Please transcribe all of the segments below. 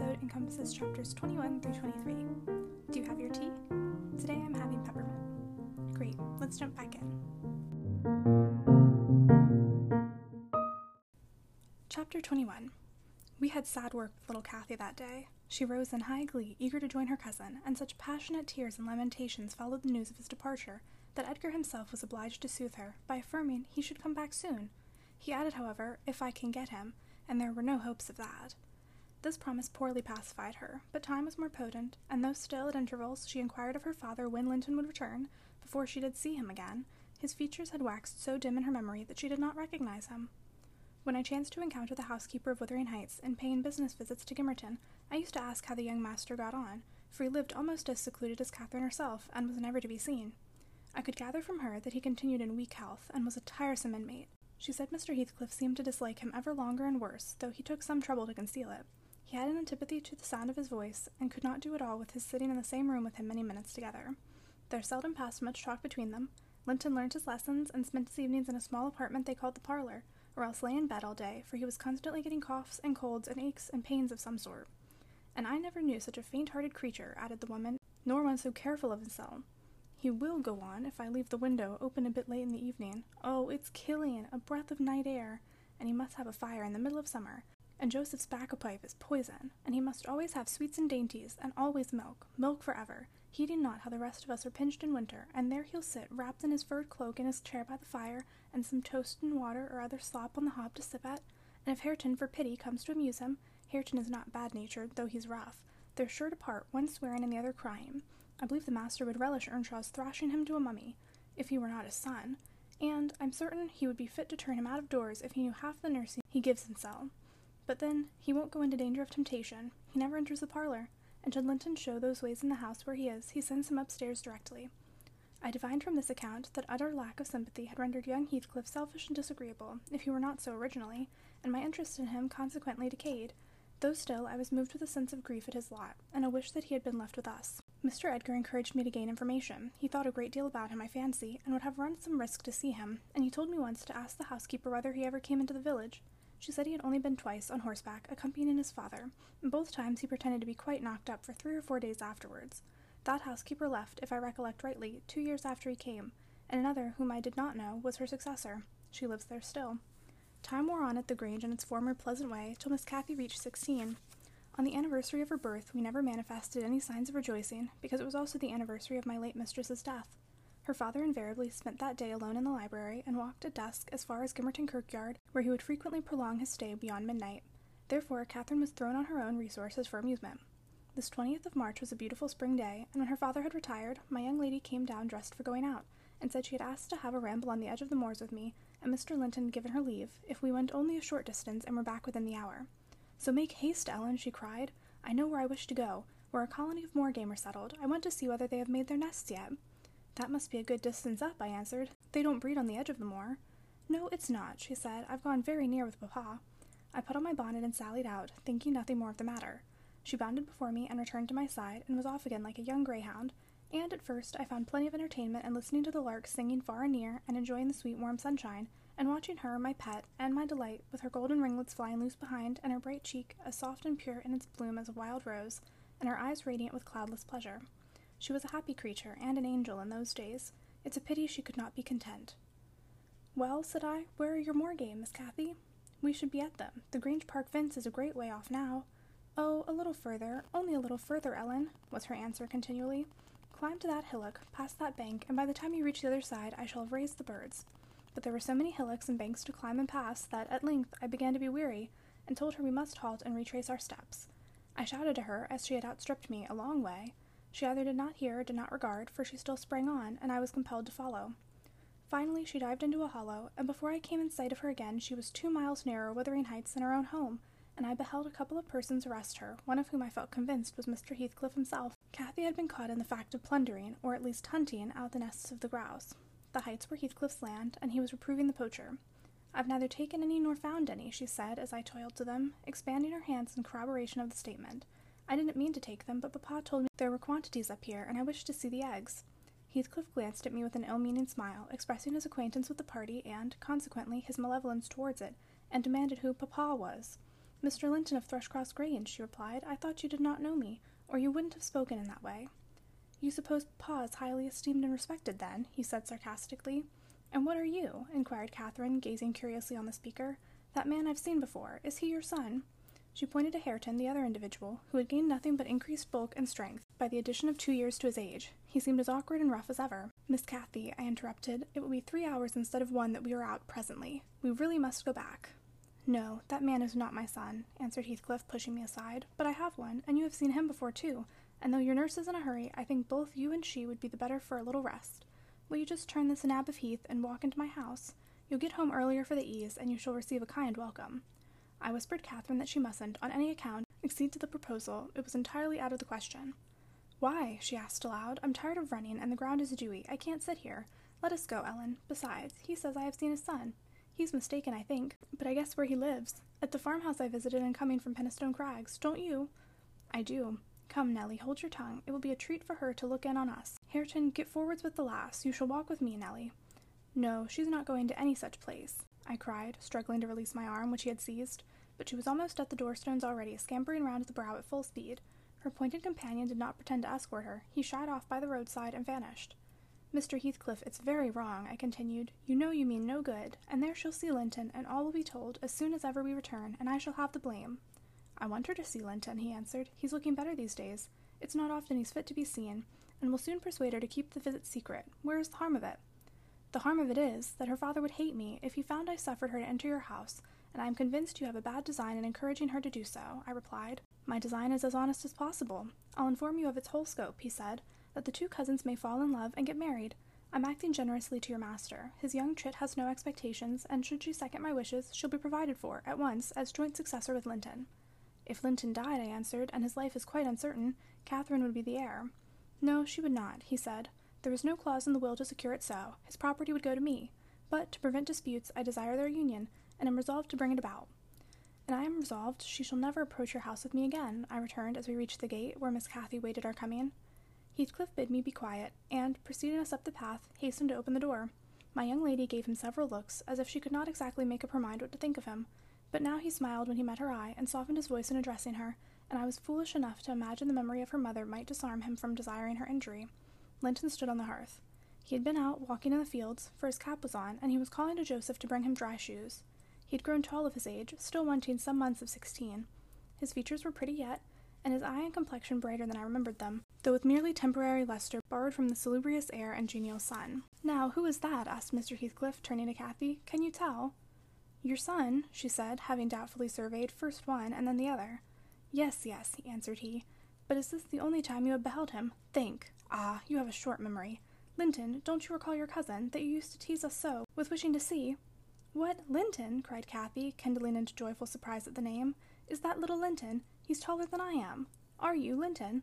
episode encompasses chapters 21 through 23. Do you have your tea? Today I'm having peppermint. Great, let's jump back in. Chapter 21 We had sad work with little Cathy that day. She rose in high glee, eager to join her cousin, and such passionate tears and lamentations followed the news of his departure that Edgar himself was obliged to soothe her by affirming he should come back soon. He added, however, if I can get him, and there were no hopes of that. This promise poorly pacified her, but time was more potent, and though still at intervals she inquired of her father when Linton would return, before she did see him again, his features had waxed so dim in her memory that she did not recognize him. When I chanced to encounter the housekeeper of Wuthering Heights in paying business visits to Gimmerton, I used to ask how the young master got on, for he lived almost as secluded as Catherine herself, and was never to be seen. I could gather from her that he continued in weak health, and was a tiresome inmate. She said Mr. Heathcliff seemed to dislike him ever longer and worse, though he took some trouble to conceal it. He had an antipathy to the sound of his voice, and could not do it all with his sitting in the same room with him many minutes together. There seldom passed much talk between them. Linton learned his lessons, and spent his evenings in a small apartment they called the parlor, or else lay in bed all day, for he was constantly getting coughs and colds and aches and pains of some sort. And I never knew such a faint hearted creature, added the woman, nor one so careful of himself. He will go on if I leave the window open a bit late in the evening. Oh, it's killing, a breath of night air, and he must have a fire in the middle of summer, and Joseph's tobacco is poison, and he must always have sweets and dainties, and always milk, milk forever, heeding not how the rest of us are pinched in winter, and there he'll sit, wrapped in his furred cloak in his chair by the fire, and some toast and water or other slop on the hob to sip at, and if Hareton for pity comes to amuse him, Hareton is not bad natured, though he's rough, they're sure to part, one swearing and the other crying. I believe the master would relish Earnshaw's thrashing him to a mummy, if he were not his son, and I'm certain he would be fit to turn him out of doors if he knew half the nursing he gives himself. But then he won't go into danger of temptation. He never enters the parlor, and should Linton show those ways in the house where he is, he sends him upstairs directly. I divined from this account that utter lack of sympathy had rendered young Heathcliff selfish and disagreeable, if he were not so originally, and my interest in him consequently decayed, though still I was moved with a sense of grief at his lot, and a wish that he had been left with us. Mr. Edgar encouraged me to gain information. He thought a great deal about him, I fancy, and would have run some risk to see him, and he told me once to ask the housekeeper whether he ever came into the village. She said he had only been twice on horseback, accompanying his father, and both times he pretended to be quite knocked up for three or four days afterwards. That housekeeper left, if I recollect rightly, two years after he came, and another, whom I did not know, was her successor. She lives there still. Time wore on at the Grange in its former pleasant way till Miss Cathy reached sixteen. On the anniversary of her birth, we never manifested any signs of rejoicing, because it was also the anniversary of my late mistress's death. Her father invariably spent that day alone in the library, and walked at dusk as far as Gimmerton Kirkyard, where he would frequently prolong his stay beyond midnight. Therefore, Catherine was thrown on her own resources for amusement. This twentieth of March was a beautiful spring day, and when her father had retired, my young lady came down dressed for going out, and said she had asked to have a ramble on the edge of the moors with me, and Mr. Linton had given her leave, if we went only a short distance and were back within the hour. So make haste, Ellen, she cried. I know where I wish to go, where a colony of moor game are settled. I want to see whether they have made their nests yet. That must be a good distance up, I answered. They don't breed on the edge of the moor. No, it's not, she said. I've gone very near with papa. I put on my bonnet and sallied out, thinking nothing more of the matter. She bounded before me and returned to my side, and was off again like a young greyhound. And at first I found plenty of entertainment in listening to the larks singing far and near, and enjoying the sweet warm sunshine, and watching her, my pet, and my delight, with her golden ringlets flying loose behind, and her bright cheek as soft and pure in its bloom as a wild rose, and her eyes radiant with cloudless pleasure. She was a happy creature, and an angel in those days. It's a pity she could not be content. Well, said I, where are your moor game, Miss Cathy? We should be at them. The Grange Park fence is a great way off now. Oh, a little further, only a little further, Ellen, was her answer continually. Climb to that hillock, past that bank, and by the time you reach the other side, I shall have raised the birds. But there were so many hillocks and banks to climb and pass that, at length, I began to be weary, and told her we must halt and retrace our steps. I shouted to her, as she had outstripped me a long way. She either did not hear or did not regard, for she still sprang on, and I was compelled to follow. Finally, she dived into a hollow, and before I came in sight of her again, she was two miles nearer Wuthering Heights than her own home, and I beheld a couple of persons arrest her, one of whom I felt convinced was Mr. Heathcliff himself. Cathy had been caught in the fact of plundering, or at least hunting, out the nests of the grouse. The heights were Heathcliff's land, and he was reproving the poacher. I've neither taken any nor found any, she said, as I toiled to them, expanding her hands in corroboration of the statement. I didn't mean to take them, but papa told me there were quantities up here, and I wished to see the eggs. Heathcliff glanced at me with an ill meaning smile, expressing his acquaintance with the party and, consequently, his malevolence towards it, and demanded who papa was. Mr. Linton of Thrushcross Grange, she replied. I thought you did not know me, or you wouldn't have spoken in that way. You suppose papa is highly esteemed and respected, then? he said sarcastically. And what are you? inquired Catherine, gazing curiously on the speaker. That man I've seen before. Is he your son? She pointed to Hareton, the other individual, who had gained nothing but increased bulk and strength by the addition of two years to his age. He seemed as awkward and rough as ever. Miss Cathy, I interrupted, it will be three hours instead of one that we are out presently. We really must go back. No, that man is not my son, answered Heathcliff, pushing me aside, but I have one, and you have seen him before too, and though your nurse is in a hurry, I think both you and she would be the better for a little rest. Will you just turn this nab of Heath and walk into my house? You'll get home earlier for the ease, and you shall receive a kind welcome. I whispered Catherine that she mustn't, on any account, accede to the proposal. It was entirely out of the question. Why? she asked aloud. I'm tired of running, and the ground is dewy. I can't sit here. Let us go, Ellen. Besides, he says I have seen his son. He's mistaken, I think, but I guess where he lives. At the farmhouse I visited in coming from Penistone Crags, don't you? I do. Come, Nellie, hold your tongue. It will be a treat for her to look in on us. Hareton, get forwards with the lass. You shall walk with me, Nellie. No, she's not going to any such place, I cried, struggling to release my arm, which he had seized. But she was almost at the doorstones already, scampering round the brow at full speed. Her pointed companion did not pretend to escort her. He shied off by the roadside and vanished. Mr. Heathcliff, it's very wrong, I continued. You know you mean no good, and there she'll see Linton, and all will be told as soon as ever we return, and I shall have the blame. I want her to see Linton, he answered. He's looking better these days. It's not often he's fit to be seen, and will soon persuade her to keep the visit secret. Where is the harm of it? The harm of it is that her father would hate me if he found I suffered her to enter your house, and I am convinced you have a bad design in encouraging her to do so, I replied. My design is as honest as possible. I'll inform you of its whole scope, he said, that the two cousins may fall in love and get married. I'm acting generously to your master. His young chit has no expectations, and should she second my wishes, she'll be provided for, at once, as joint successor with Linton. If Linton died, I answered, and his life is quite uncertain, Catherine would be the heir. No, she would not, he said. There is no clause in the will to secure it so. His property would go to me. But, to prevent disputes, I desire their union, and am resolved to bring it about. And I am resolved she shall never approach your house with me again, I returned as we reached the gate, where Miss Cathy waited our coming. Heathcliff bid me be quiet, and, preceding us up the path, hastened to open the door. My young lady gave him several looks, as if she could not exactly make up her mind what to think of him, but now he smiled when he met her eye, and softened his voice in addressing her, and I was foolish enough to imagine the memory of her mother might disarm him from desiring her injury. Linton stood on the hearth. He had been out walking in the fields, for his cap was on, and he was calling to Joseph to bring him dry shoes. He had grown tall of his age, still wanting some months of sixteen. His features were pretty yet, and his eye and complexion brighter than I remembered them, though with merely temporary luster borrowed from the salubrious air and genial sun. Now, who is that? asked Mr. Heathcliff, turning to Cathy. Can you tell? Your son, she said, having doubtfully surveyed first one and then the other. Yes, yes, answered he. But is this the only time you have beheld him? Think. Ah, you have a short memory. Linton, don't you recall your cousin, that you used to tease us so, with wishing to see? What, Linton? cried Cathy, kindling into joyful surprise at the name. Is that little Linton? He's taller than I am. Are you, Linton?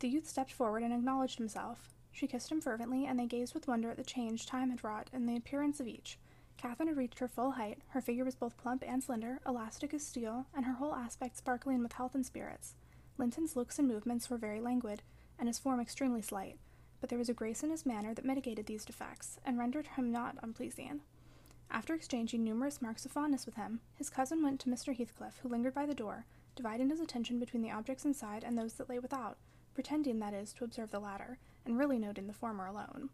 The youth stepped forward and acknowledged himself. She kissed him fervently, and they gazed with wonder at the change time had wrought in the appearance of each. Catherine had reached her full height, her figure was both plump and slender, elastic as steel, and her whole aspect sparkling with health and spirits. Linton's looks and movements were very languid, and his form extremely slight, but there was a grace in his manner that mitigated these defects, and rendered him not unpleasing. After exchanging numerous marks of fondness with him, his cousin went to Mr. Heathcliff, who lingered by the door, dividing his attention between the objects inside and those that lay without, pretending, that is, to observe the latter, and really noting the former alone.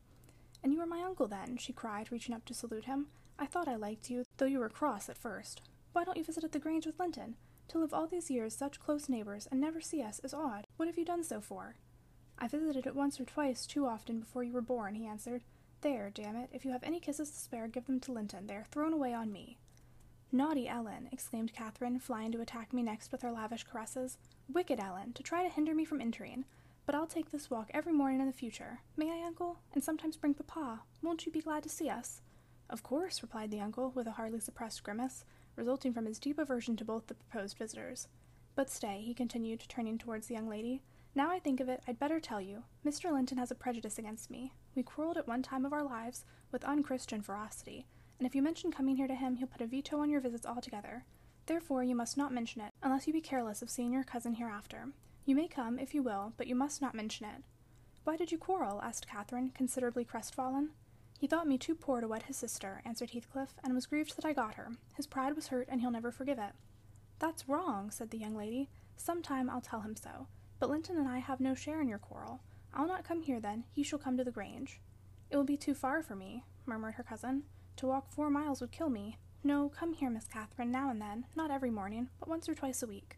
And you are my uncle, then? she cried, reaching up to salute him. I thought I liked you, though you were cross at first. Why don't you visit at the Grange with Linton? To live all these years such close neighbors and never see us is odd. What have you done so for? I visited it once or twice too often before you were born, he answered. There, damn it, if you have any kisses to spare, give them to Linton. They are thrown away on me. Naughty Ellen, exclaimed Catherine, flying to attack me next with her lavish caresses. Wicked Ellen, to try to hinder me from entering. But I'll take this walk every morning in the future. May I, uncle? And sometimes bring papa. Won't you be glad to see us? Of course, replied the uncle, with a hardly suppressed grimace, resulting from his deep aversion to both the proposed visitors. But stay, he continued, turning towards the young lady. Now I think of it, I'd better tell you. Mr. Linton has a prejudice against me. We quarreled at one time of our lives with unchristian ferocity, and if you mention coming here to him, he'll put a veto on your visits altogether. Therefore, you must not mention it, unless you be careless of seeing your cousin hereafter. You may come, if you will, but you must not mention it. Why did you quarrel? asked Catherine, considerably crestfallen. He thought me too poor to wed his sister, answered Heathcliff, and was grieved that I got her. His pride was hurt, and he'll never forgive it. That's wrong, said the young lady. Some time I'll tell him so. But Linton and I have no share in your quarrel. I'll not come here then, he shall come to the Grange. It will be too far for me, murmured her cousin. To walk four miles would kill me. No, come here, Miss Catherine, now and then, not every morning, but once or twice a week.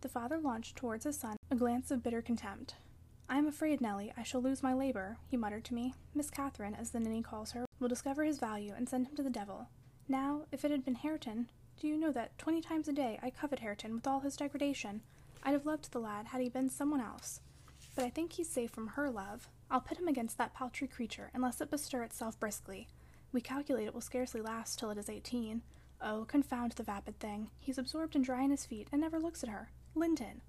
The father launched towards his son a glance of bitter contempt. I am afraid, Nellie, I shall lose my labor, he muttered to me. Miss Catherine, as the ninny calls her, will discover his value and send him to the devil. Now, if it had been Hareton, do you know that twenty times a day I covet Hareton with all his degradation? I'd have loved the lad had he been someone else. But I think he's safe from her love. I'll pit him against that paltry creature, unless it bestir itself briskly. We calculate it will scarcely last till it is eighteen. Oh, confound the vapid thing. He's absorbed in drying his feet and never looks at her. Linton.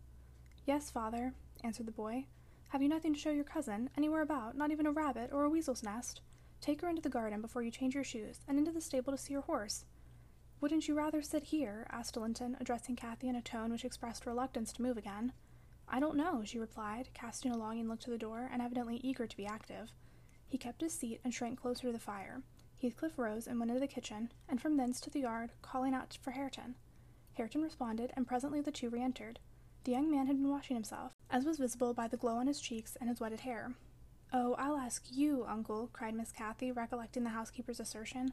Yes, father, answered the boy. Have you nothing to show your cousin? Anywhere about? Not even a rabbit or a weasel's nest? Take her into the garden before you change your shoes, and into the stable to see your horse. Wouldn't you rather sit here? asked Linton, addressing Cathy in a tone which expressed reluctance to move again. I don't know, she replied, casting a longing look to the door, and evidently eager to be active. He kept his seat and shrank closer to the fire. Heathcliff rose and went into the kitchen, and from thence to the yard, calling out for Hareton. Hareton responded, and presently the two re entered. The young man had been washing himself, as was visible by the glow on his cheeks and his wetted hair. Oh, I'll ask you, uncle, cried Miss Cathy, recollecting the housekeeper's assertion.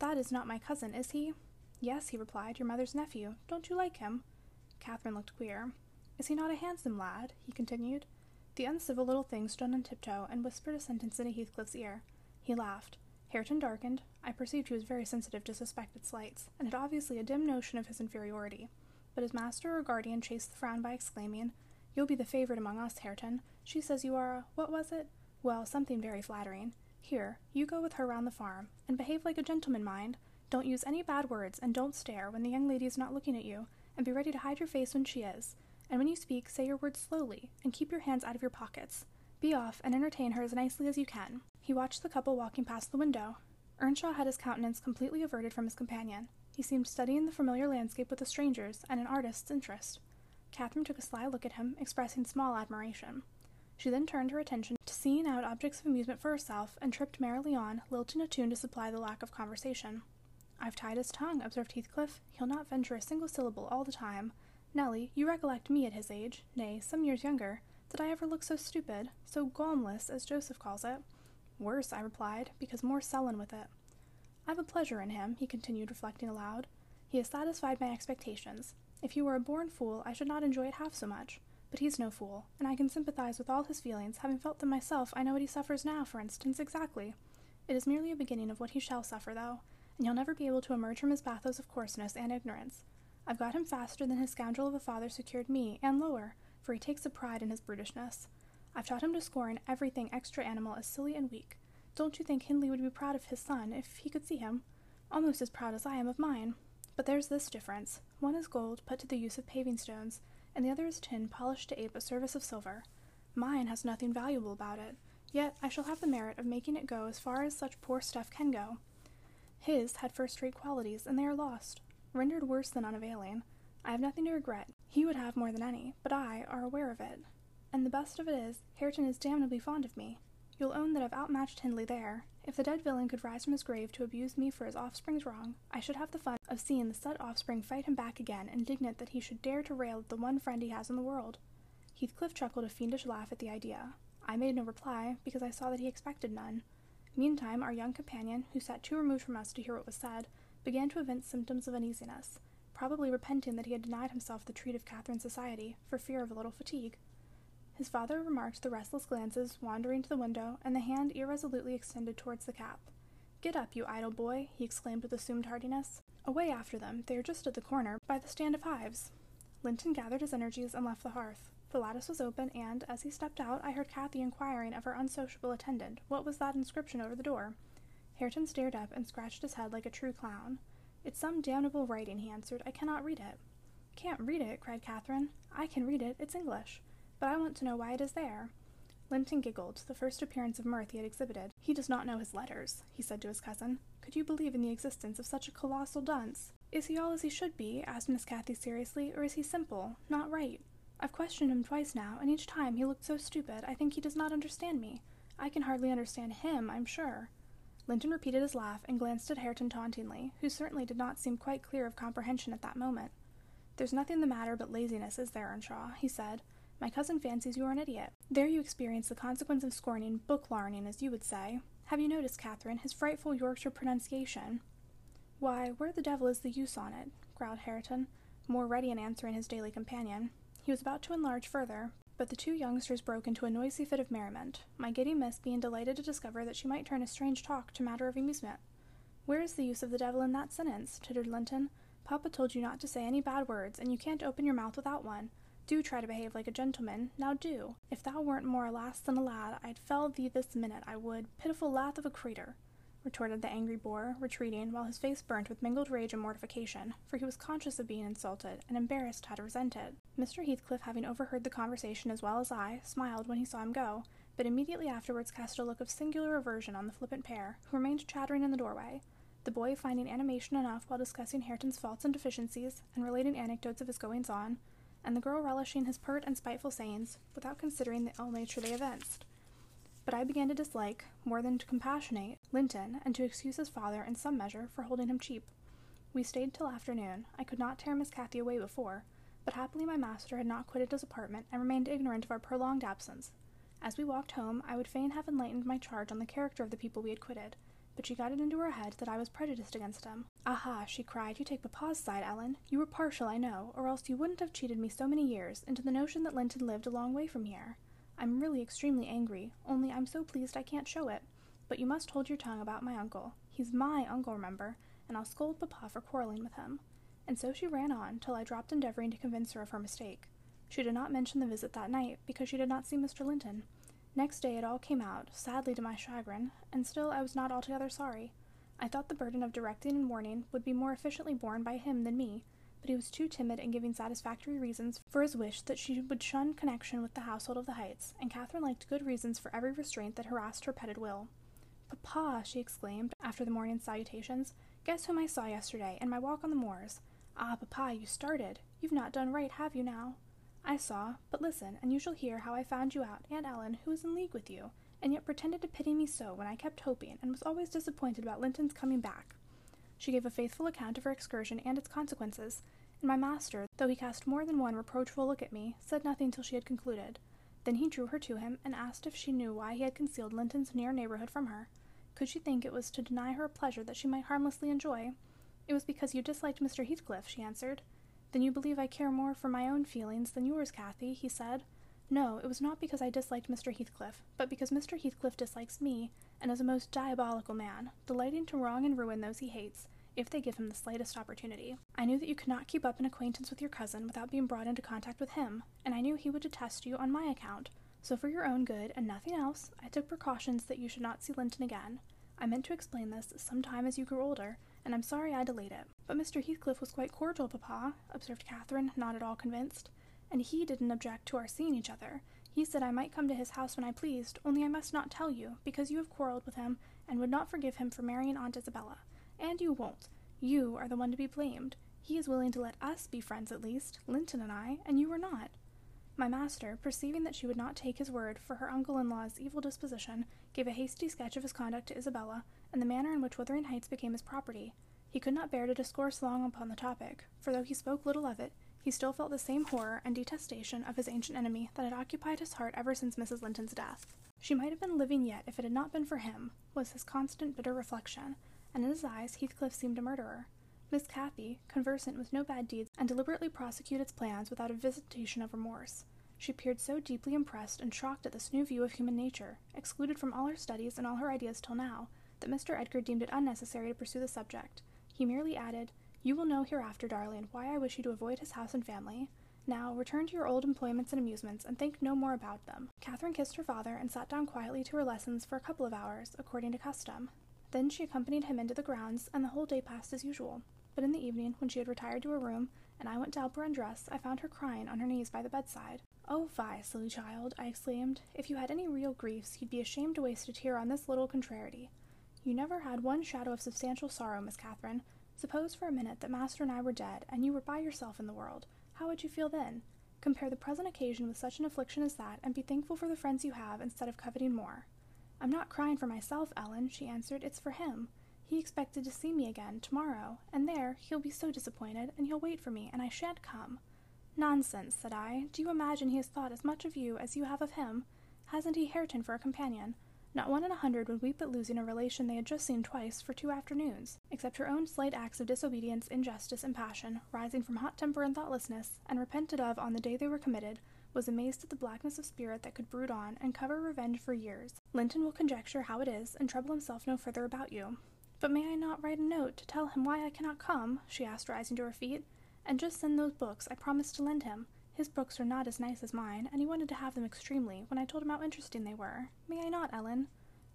That is not my cousin, is he? Yes, he replied, your mother's nephew. Don't you like him? Catherine looked queer. Is he not a handsome lad? he continued. The uncivil little thing stood on tiptoe and whispered a sentence into Heathcliff's ear. He laughed. Hareton darkened. I perceived he was very sensitive to suspected slights, and had obviously a dim notion of his inferiority. But his master or guardian chased the frown by exclaiming, You'll be the favorite among us, Hareton. She says you are a what was it? Well, something very flattering. Here, you go with her round the farm, and behave like a gentleman, mind. Don't use any bad words, and don't stare when the young lady is not looking at you, and be ready to hide your face when she is. And when you speak, say your words slowly, and keep your hands out of your pockets. Be off, and entertain her as nicely as you can. He watched the couple walking past the window. Earnshaw had his countenance completely averted from his companion. He seemed studying the familiar landscape with a stranger's and an artist's interest. Catherine took a sly look at him, expressing small admiration. She then turned her attention to seeing out objects of amusement for herself, and tripped merrily on, lilting a tune to supply the lack of conversation. I've tied his tongue, observed Heathcliff. He'll not venture a single syllable all the time. Nelly, you recollect me at his age, nay, some years younger. Did I ever look so stupid, so gaumless, as Joseph calls it? Worse, I replied, because more sullen with it. I've a pleasure in him, he continued, reflecting aloud. He has satisfied my expectations. If he were a born fool, I should not enjoy it half so much. But he's no fool, and I can sympathize with all his feelings, having felt them myself. I know what he suffers now, for instance, exactly. It is merely a beginning of what he shall suffer, though, he'll never be able to emerge from his bathos of coarseness and ignorance. I've got him faster than his scoundrel of a father secured me, and lower, for he takes a pride in his brutishness. I've taught him to scorn everything extra animal as silly and weak. Don't you think Hindley would be proud of his son if he could see him? Almost as proud as I am of mine. But there's this difference. One is gold put to the use of paving stones, and the other is tin polished to ape a service of silver. Mine has nothing valuable about it, yet I shall have the merit of making it go as far as such poor stuff can go. His had first rate qualities, and they are lost, rendered worse than unavailing. I have nothing to regret. He would have more than any, but I are aware of it. And the best of it is, Hareton is damnably fond of me. You'll own that I've outmatched Hindley there. If the dead villain could rise from his grave to abuse me for his offspring's wrong, I should have the fun of seeing the said offspring fight him back again, indignant that he should dare to rail at the one friend he has in the world. Heathcliff chuckled a fiendish laugh at the idea. I made no reply, because I saw that he expected none. Meantime, our young companion, who sat too removed from us to hear what was said, began to evince symptoms of uneasiness, probably repenting that he had denied himself the treat of Catherine's society, for fear of a little fatigue. His father remarked the restless glances wandering to the window and the hand irresolutely extended towards the cap. Get up, you idle boy, he exclaimed with assumed heartiness. Away after them, they are just at the corner, by the stand of hives. Linton gathered his energies and left the hearth. The lattice was open, and, as he stepped out, I heard Cathy inquiring of her unsociable attendant what was that inscription over the door. Hareton stared up and scratched his head like a true clown. It's some damnable writing, he answered. I cannot read it. Can't read it, cried Catherine. I can read it. It's English but I want to know why it is there. Linton giggled, the first appearance of mirth he had exhibited. He does not know his letters, he said to his cousin. Could you believe in the existence of such a colossal dunce? Is he all as he should be? asked Miss Cathy seriously, or is he simple, not right? I've questioned him twice now, and each time he looked so stupid I think he does not understand me. I can hardly understand him, I'm sure. Linton repeated his laugh and glanced at Hareton tauntingly, who certainly did not seem quite clear of comprehension at that moment. There's nothing the matter but laziness, is there, Earnshaw? he said. My cousin fancies you are an idiot. There you experience the consequence of scorning book larning, as you would say. Have you noticed, Catherine, his frightful Yorkshire pronunciation? Why, where the devil is the use on it? growled Hareton, more ready in answering his daily companion. He was about to enlarge further, but the two youngsters broke into a noisy fit of merriment, my giddy miss being delighted to discover that she might turn a strange talk to matter of amusement. Where is the use of the devil in that sentence? tittered Linton. Papa told you not to say any bad words, and you can't open your mouth without one. Do try to behave like a gentleman. Now do. If thou weren't more a lass than a lad, I'd fell thee this minute, I would. Pitiful lath of a creetur retorted the angry boar, retreating, while his face burnt with mingled rage and mortification, for he was conscious of being insulted, and embarrassed how to resent it. Mr. Heathcliff, having overheard the conversation as well as I, smiled when he saw him go, but immediately afterwards cast a look of singular aversion on the flippant pair, who remained chattering in the doorway, the boy finding animation enough while discussing Hareton's faults and deficiencies, and relating anecdotes of his goings on, and the girl relishing his pert and spiteful sayings, without considering the ill nature they evinced but I began to dislike, more than to compassionate, Linton, and to excuse his father, in some measure, for holding him cheap. We stayed till afternoon. I could not tear Miss Cathy away before, but happily my master had not quitted his apartment and remained ignorant of our prolonged absence. As we walked home, I would fain have enlightened my charge on the character of the people we had quitted, but she got it into her head that I was prejudiced against them. Aha, she cried, you take papa's side, Ellen. You were partial, I know, or else you wouldn't have cheated me so many years into the notion that Linton lived a long way from here. I'm really extremely angry, only I'm so pleased I can't show it. But you must hold your tongue about my uncle. He's my uncle, remember, and I'll scold papa for quarreling with him. And so she ran on till I dropped endeavoring to convince her of her mistake. She did not mention the visit that night because she did not see Mr. Linton. Next day it all came out, sadly to my chagrin, and still I was not altogether sorry. I thought the burden of directing and warning would be more efficiently borne by him than me, but he was too timid in giving satisfactory reasons for his wish that she would shun connection with the household of the Heights, and Catherine liked good reasons for every restraint that harassed her petted will. Papa, she exclaimed, after the morning's salutations, guess whom I saw yesterday in my walk on the moors. Ah, papa, you started. You've not done right, have you now? I saw, but listen, and you shall hear how I found you out, Aunt Ellen, who is in league with you, and yet pretended to pity me so when I kept hoping, and was always disappointed about Linton's coming back. She gave a faithful account of her excursion and its consequences, and my master, though he cast more than one reproachful look at me, said nothing till she had concluded. Then he drew her to him and asked if she knew why he had concealed Linton's near neighborhood from her. Could she think it was to deny her a pleasure that she might harmlessly enjoy? It was because you disliked Mr. Heathcliff, she answered. Then you believe I care more for my own feelings than yours, Cathy, he said. No, it was not because I disliked Mr. Heathcliff, but because Mr. Heathcliff dislikes me, and is a most diabolical man, delighting to wrong and ruin those he hates, if they give him the slightest opportunity. I knew that you could not keep up an acquaintance with your cousin without being brought into contact with him, and I knew he would detest you on my account, so for your own good, and nothing else, I took precautions that you should not see Linton again. I meant to explain this some time as you grew older, and I'm sorry I delayed it. But Mr. Heathcliff was quite cordial, papa, observed Catherine, not at all convinced and he didn't object to our seeing each other. He said I might come to his house when I pleased, only I must not tell you, because you have quarreled with him and would not forgive him for marrying Aunt Isabella. And you won't. You are the one to be blamed. He is willing to let us be friends at least, Linton and I, and you are not. My master, perceiving that she would not take his word for her uncle in law's evil disposition, gave a hasty sketch of his conduct to Isabella, and the manner in which Wuthering Heights became his property. He could not bear to discourse long upon the topic, for though he spoke little of it, he still felt the same horror and detestation of his ancient enemy that had occupied his heart ever since Mrs. Linton's death. She might have been living yet if it had not been for him, was his constant bitter reflection, and in his eyes Heathcliff seemed a murderer. Miss Cathy, conversant with no bad deeds, and deliberately prosecuted its plans without a visitation of remorse. She appeared so deeply impressed and shocked at this new view of human nature, excluded from all her studies and all her ideas till now, that Mr. Edgar deemed it unnecessary to pursue the subject. He merely added, you will know hereafter, darling, why I wish you to avoid his house and family. Now, return to your old employments and amusements, and think no more about them. Catherine kissed her father and sat down quietly to her lessons for a couple of hours, according to custom. Then she accompanied him into the grounds, and the whole day passed as usual. But in the evening, when she had retired to her room, and I went to help her undress, I found her crying on her knees by the bedside. Oh, Vi, silly child, I exclaimed. If you had any real griefs, you'd be ashamed to waste a tear on this little contrariety. You never had one shadow of substantial sorrow, Miss Catherine, Suppose for a minute that Master and I were dead, and you were by yourself in the world. How would you feel then? Compare the present occasion with such an affliction as that, and be thankful for the friends you have instead of coveting more. I'm not crying for myself, Ellen, she answered. It's for him. He expected to see me again tomorrow, and there he'll be so disappointed, and he'll wait for me, and I shan't come. Nonsense, said I. Do you imagine he has thought as much of you as you have of him? Hasn't he Hareton for a companion? Not one in a hundred would weep at losing a relation they had just seen twice for two afternoons, except her own slight acts of disobedience, injustice, and passion, rising from hot temper and thoughtlessness, and repented of on the day they were committed, was amazed at the blackness of spirit that could brood on and cover revenge for years. Linton will conjecture how it is, and trouble himself no further about you. But may I not write a note to tell him why I cannot come? she asked, rising to her feet. And just send those books I promised to lend him. His books are not as nice as mine, and he wanted to have them extremely when I told him how interesting they were. May I not, Ellen?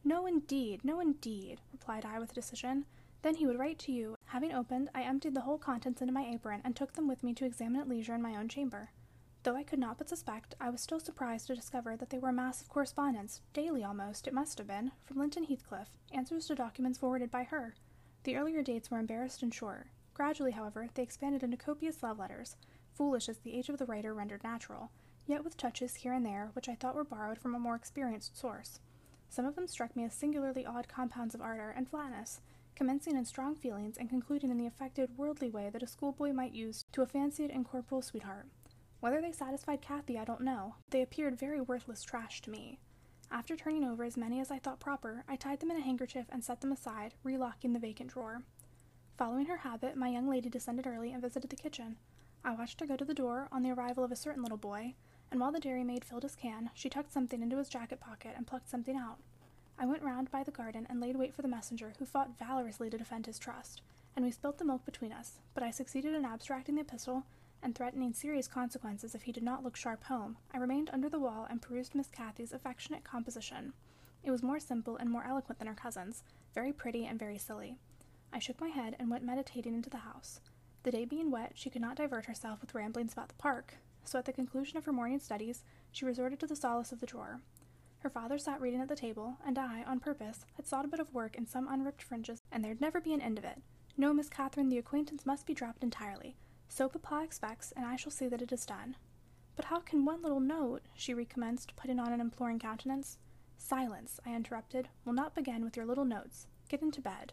No, indeed, no, indeed, replied I with decision. Then he would write to you. Having opened, I emptied the whole contents into my apron and took them with me to examine at leisure in my own chamber. Though I could not but suspect, I was still surprised to discover that they were a mass of correspondence, daily almost, it must have been, from Linton Heathcliff, answers to documents forwarded by her. The earlier dates were embarrassed and short. Gradually, however, they expanded into copious love letters, foolish as the age of the writer rendered natural, yet with touches here and there which I thought were borrowed from a more experienced source. Some of them struck me as singularly odd compounds of ardor and flatness, commencing in strong feelings and concluding in the affected, worldly way that a schoolboy might use to a fancied and corporal sweetheart. Whether they satisfied Cathy, I don't know. They appeared very worthless trash to me. After turning over as many as I thought proper, I tied them in a handkerchief and set them aside, relocking the vacant drawer. Following her habit, my young lady descended early and visited the kitchen. I watched her go to the door on the arrival of a certain little boy, and while the dairymaid filled his can, she tucked something into his jacket pocket and plucked something out. I went round by the garden and laid wait for the messenger, who fought valorously to defend his trust, and we spilt the milk between us, but I succeeded in abstracting the epistle and threatening serious consequences if he did not look sharp home, I remained under the wall and perused Miss Cathy's affectionate composition. It was more simple and more eloquent than her cousin's, very pretty and very silly. I shook my head and went meditating into the house. The day being wet, she could not divert herself with ramblings about the park, so at the conclusion of her morning studies, she resorted to the solace of the drawer. Her father sat reading at the table, and I, on purpose, had sought a bit of work in some unripped fringes, and there'd never be an end of it. No, Miss Catherine, the acquaintance must be dropped entirely. So papa expects, and I shall see that it is done. But how can one little note, she recommenced, putting on an imploring countenance. Silence, I interrupted, will not begin with your little notes. Get into bed.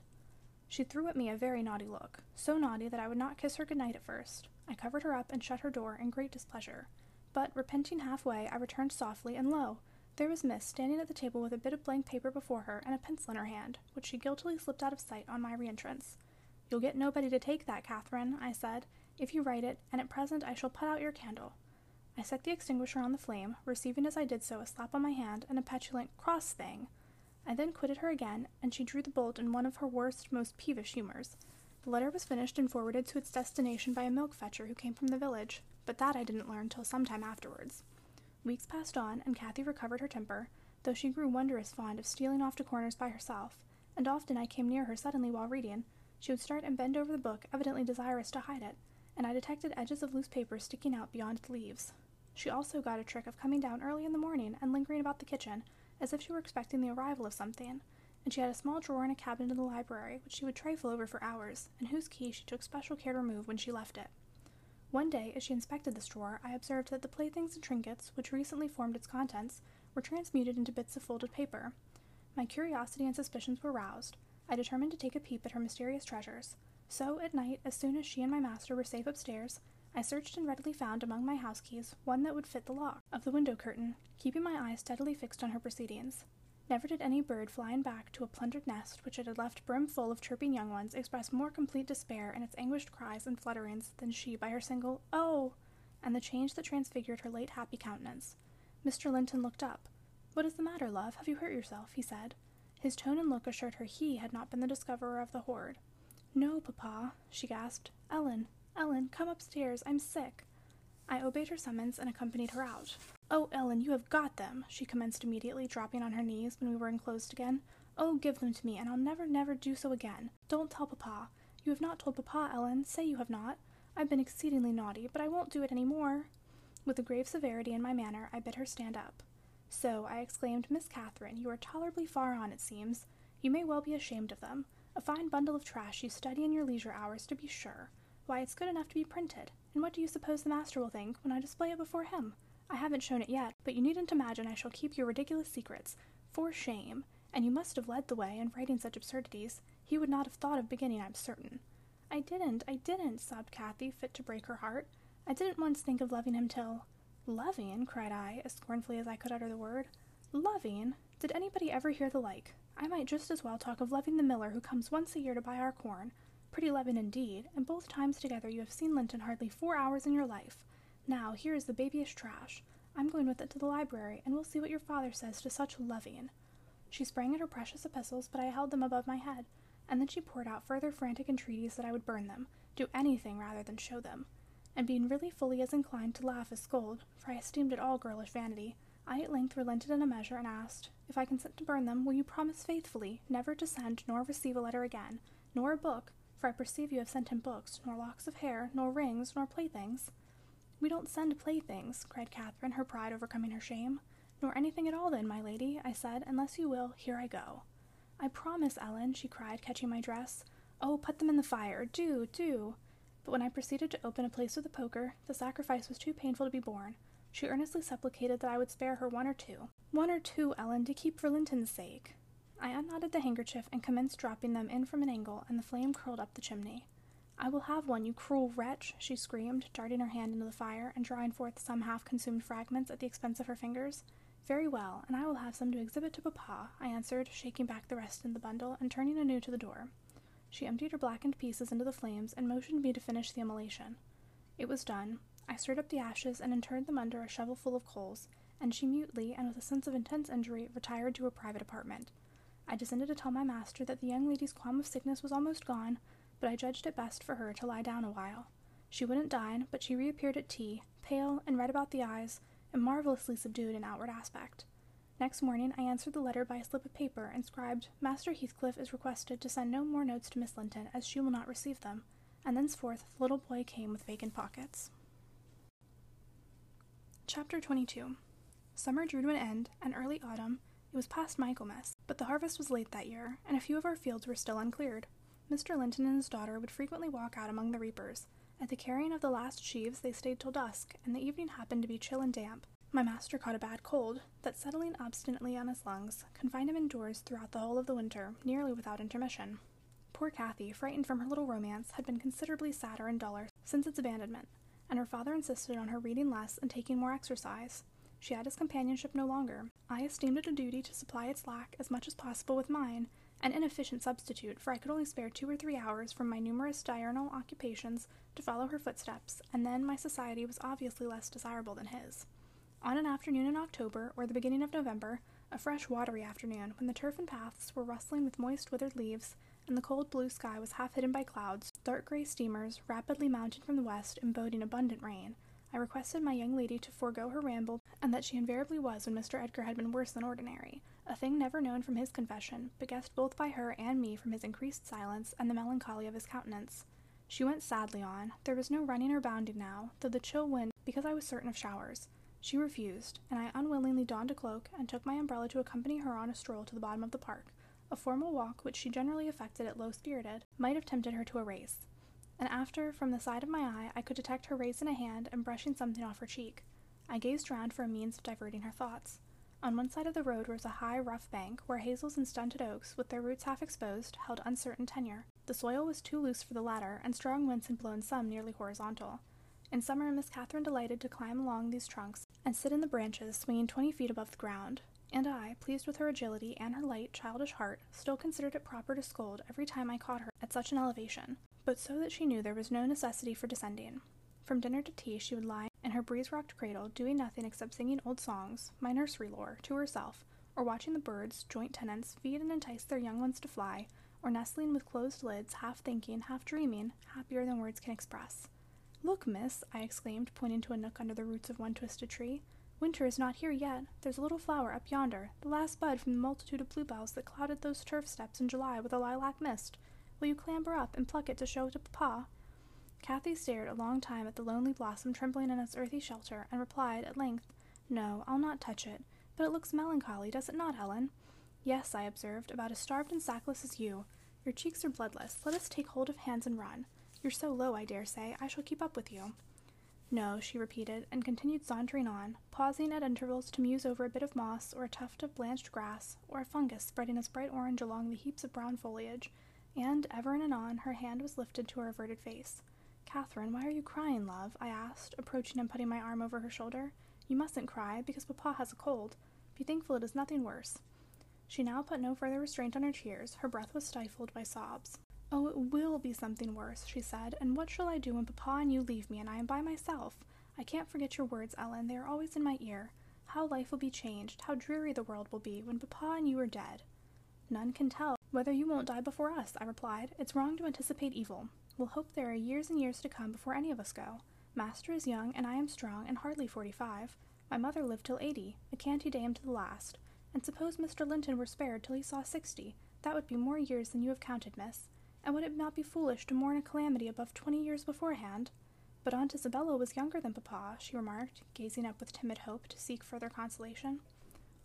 She threw at me a very naughty look, so naughty that I would not kiss her good night at first. I covered her up and shut her door in great displeasure. But, repenting halfway, I returned softly, and lo! There was Miss standing at the table with a bit of blank paper before her and a pencil in her hand, which she guiltily slipped out of sight on my re entrance. You'll get nobody to take that, Catherine, I said, if you write it, and at present I shall put out your candle. I set the extinguisher on the flame, receiving as I did so a slap on my hand and a petulant cross thing. I then quitted her again, and she drew the bolt in one of her worst, most peevish humors. The letter was finished and forwarded to its destination by a milk fetcher who came from the village, but that I didn't learn till some time afterwards. Weeks passed on, and Cathy recovered her temper, though she grew wondrous fond of stealing off to corners by herself, and often I came near her suddenly while reading. She would start and bend over the book, evidently desirous to hide it, and I detected edges of loose paper sticking out beyond the leaves. She also got a trick of coming down early in the morning and lingering about the kitchen, as if she were expecting the arrival of something, and she had a small drawer in a cabinet in the library which she would trifle over for hours, and whose key she took special care to remove when she left it. One day, as she inspected this drawer, I observed that the playthings and trinkets which recently formed its contents were transmuted into bits of folded paper. My curiosity and suspicions were roused. I determined to take a peep at her mysterious treasures, so, at night, as soon as she and my master were safe upstairs, I searched and readily found among my house keys one that would fit the lock of the window curtain, keeping my eyes steadily fixed on her proceedings. Never did any bird flying back to a plundered nest which it had left brimful of chirping young ones express more complete despair in its anguished cries and flutterings than she by her single "Oh!" and the change that transfigured her late happy countenance. Mr. Linton looked up. What is the matter, love? Have you hurt yourself? he said. His tone and look assured her he had not been the discoverer of the hoard. No, papa, she gasped. Ellen, Ellen, come upstairs. I'm sick. I obeyed her summons and accompanied her out. Oh, Ellen, you have got them, she commenced immediately, dropping on her knees when we were enclosed again. Oh, give them to me, and I'll never, never do so again. Don't tell papa. You have not told papa, Ellen. Say you have not. I've been exceedingly naughty, but I won't do it any more. With a grave severity in my manner, I bid her stand up. So, I exclaimed, Miss Catherine, you are tolerably far on, it seems. You may well be ashamed of them. A fine bundle of trash you study in your leisure hours, to be sure. Why, it's good enough to be printed. And what do you suppose the master will think when I display it before him? I haven't shown it yet, but you needn't imagine I shall keep your ridiculous secrets. For shame! And you must have led the way in writing such absurdities. He would not have thought of beginning, I'm certain. I didn't, I didn't, sobbed Cathy, fit to break her heart. I didn't once think of loving him till. Loving? cried I, as scornfully as I could utter the word. Loving? Did anybody ever hear the like? I might just as well talk of loving the miller who comes once a year to buy our corn. Pretty loving indeed, and both times together you have seen Linton hardly four hours in your life. Now, here is the babyish trash. I'm going with it to the library, and we'll see what your father says to such loving. She sprang at her precious epistles, but I held them above my head, and then she poured out further frantic entreaties that I would burn them, do anything rather than show them. And being really fully as inclined to laugh as scold, for I esteemed it all girlish vanity, I at length relented in a measure and asked, If I consent to burn them, will you promise faithfully never to send nor receive a letter again, nor a book, for I perceive you have sent him books, nor locks of hair, nor rings, nor playthings? We don't send playthings, cried Catherine, her pride overcoming her shame. Nor anything at all, then, my lady, I said, unless you will, here I go. I promise, Ellen, she cried, catching my dress. Oh, put them in the fire, do, do. But when I proceeded to open a place with a poker, the sacrifice was too painful to be borne. She earnestly supplicated that I would spare her one or two. One or two, Ellen, to keep for Linton's sake. I unknotted the handkerchief and commenced dropping them in from an angle, and the flame curled up the chimney. I will have one, you cruel wretch, she screamed, darting her hand into the fire and drawing forth some half consumed fragments at the expense of her fingers. Very well, and I will have some to exhibit to papa, I answered, shaking back the rest in the bundle and turning anew to the door. She emptied her blackened pieces into the flames and motioned me to finish the immolation. It was done. I stirred up the ashes and interred them under a shovelful of coals, and she mutely, and with a sense of intense injury, retired to her private apartment. I descended to tell my master that the young lady's qualm of sickness was almost gone, but I judged it best for her to lie down a while. She wouldn't dine, but she reappeared at tea, pale and red about the eyes, and marvelously subdued in outward aspect. Next morning I answered the letter by a slip of paper inscribed, Master Heathcliff is requested to send no more notes to Miss Linton, as she will not receive them, and thenceforth the little boy came with vacant pockets. Chapter 22 Summer drew to an end, and early autumn, it was past Michaelmas, but the harvest was late that year, and a few of our fields were still uncleared. Mr. Linton and his daughter would frequently walk out among the reapers. At the carrying of the last sheaves, they stayed till dusk, and the evening happened to be chill and damp. My master caught a bad cold, that settling obstinately on his lungs, confined him indoors throughout the whole of the winter, nearly without intermission. Poor Cathy, frightened from her little romance, had been considerably sadder and duller since its abandonment, and her father insisted on her reading less and taking more exercise. She had his companionship no longer. I esteemed it a duty to supply its lack as much as possible with mine, an inefficient substitute, for I could only spare two or three hours from my numerous diurnal occupations to follow her footsteps, and then my society was obviously less desirable than his. On an afternoon in October, or the beginning of November, a fresh, watery afternoon, when the turf and paths were rustling with moist, withered leaves, and the cold blue sky was half hidden by clouds, dark gray steamers, rapidly mounting from the west and boding abundant rain, I requested my young lady to forego her ramble, and that she invariably was when Mr. Edgar had been worse than ordinary, a thing never known from his confession, but guessed both by her and me from his increased silence and the melancholy of his countenance. She went sadly on. There was no running or bounding now, though the chill wind, because I was certain of showers. She refused, and I unwillingly donned a cloak and took my umbrella to accompany her on a stroll to the bottom of the park. A formal walk, which she generally affected at low spirited, might have tempted her to a race and after, from the side of my eye, I could detect her raising a hand and brushing something off her cheek. I gazed round for a means of diverting her thoughts. On one side of the road rose a high, rough bank, where hazels and stunted oaks, with their roots half exposed, held uncertain tenure. The soil was too loose for the latter, and strong winds had blown some nearly horizontal. In summer, Miss Catherine delighted to climb along these trunks and sit in the branches, swinging twenty feet above the ground. And I, pleased with her agility and her light, childish heart, still considered it proper to scold every time I caught her at such an elevation, but so that she knew there was no necessity for descending. From dinner to tea, she would lie in her breeze rocked cradle, doing nothing except singing old songs, my nursery lore, to herself, or watching the birds, joint tenants, feed and entice their young ones to fly, or nestling with closed lids, half thinking, half dreaming, happier than words can express. Look, miss, I exclaimed, pointing to a nook under the roots of one twisted tree. Winter is not here yet. There's a little flower up yonder, the last bud from the multitude of bluebells that clouded those turf steps in July with a lilac mist. Will you clamber up and pluck it to show to papa? Cathy stared a long time at the lonely blossom trembling in its earthy shelter, and replied at length, No, I'll not touch it. But it looks melancholy, does it not, Ellen? Yes, I observed, about as starved and sackless as you. Your cheeks are bloodless. Let us take hold of hands and run. You're so low, I dare say, I shall keep up with you. No, she repeated, and continued sauntering on, pausing at intervals to muse over a bit of moss, or a tuft of blanched grass, or a fungus spreading its bright orange along the heaps of brown foliage, and ever and anon her hand was lifted to her averted face. Catherine, why are you crying, love? I asked, approaching and putting my arm over her shoulder. You mustn't cry, because Papa has a cold. Be thankful it is nothing worse. She now put no further restraint on her tears. Her breath was stifled by sobs. Oh, it will be something worse, she said, and what shall I do when Papa and you leave me and I am by myself? I can't forget your words, Ellen. They are always in my ear. How life will be changed, how dreary the world will be when Papa and you are dead. None can tell whether you won't die before us, I replied. It's wrong to anticipate evil. We'll hope there are years and years to come before any of us go. Master is young, and I am strong, and hardly forty five. My mother lived till eighty, a canty dame to the last. And suppose Mr. Linton were spared till he saw sixty, that would be more years than you have counted, miss. And would it not be foolish to mourn a calamity above twenty years beforehand? But Aunt Isabella was younger than Papa, she remarked, gazing up with timid hope to seek further consolation.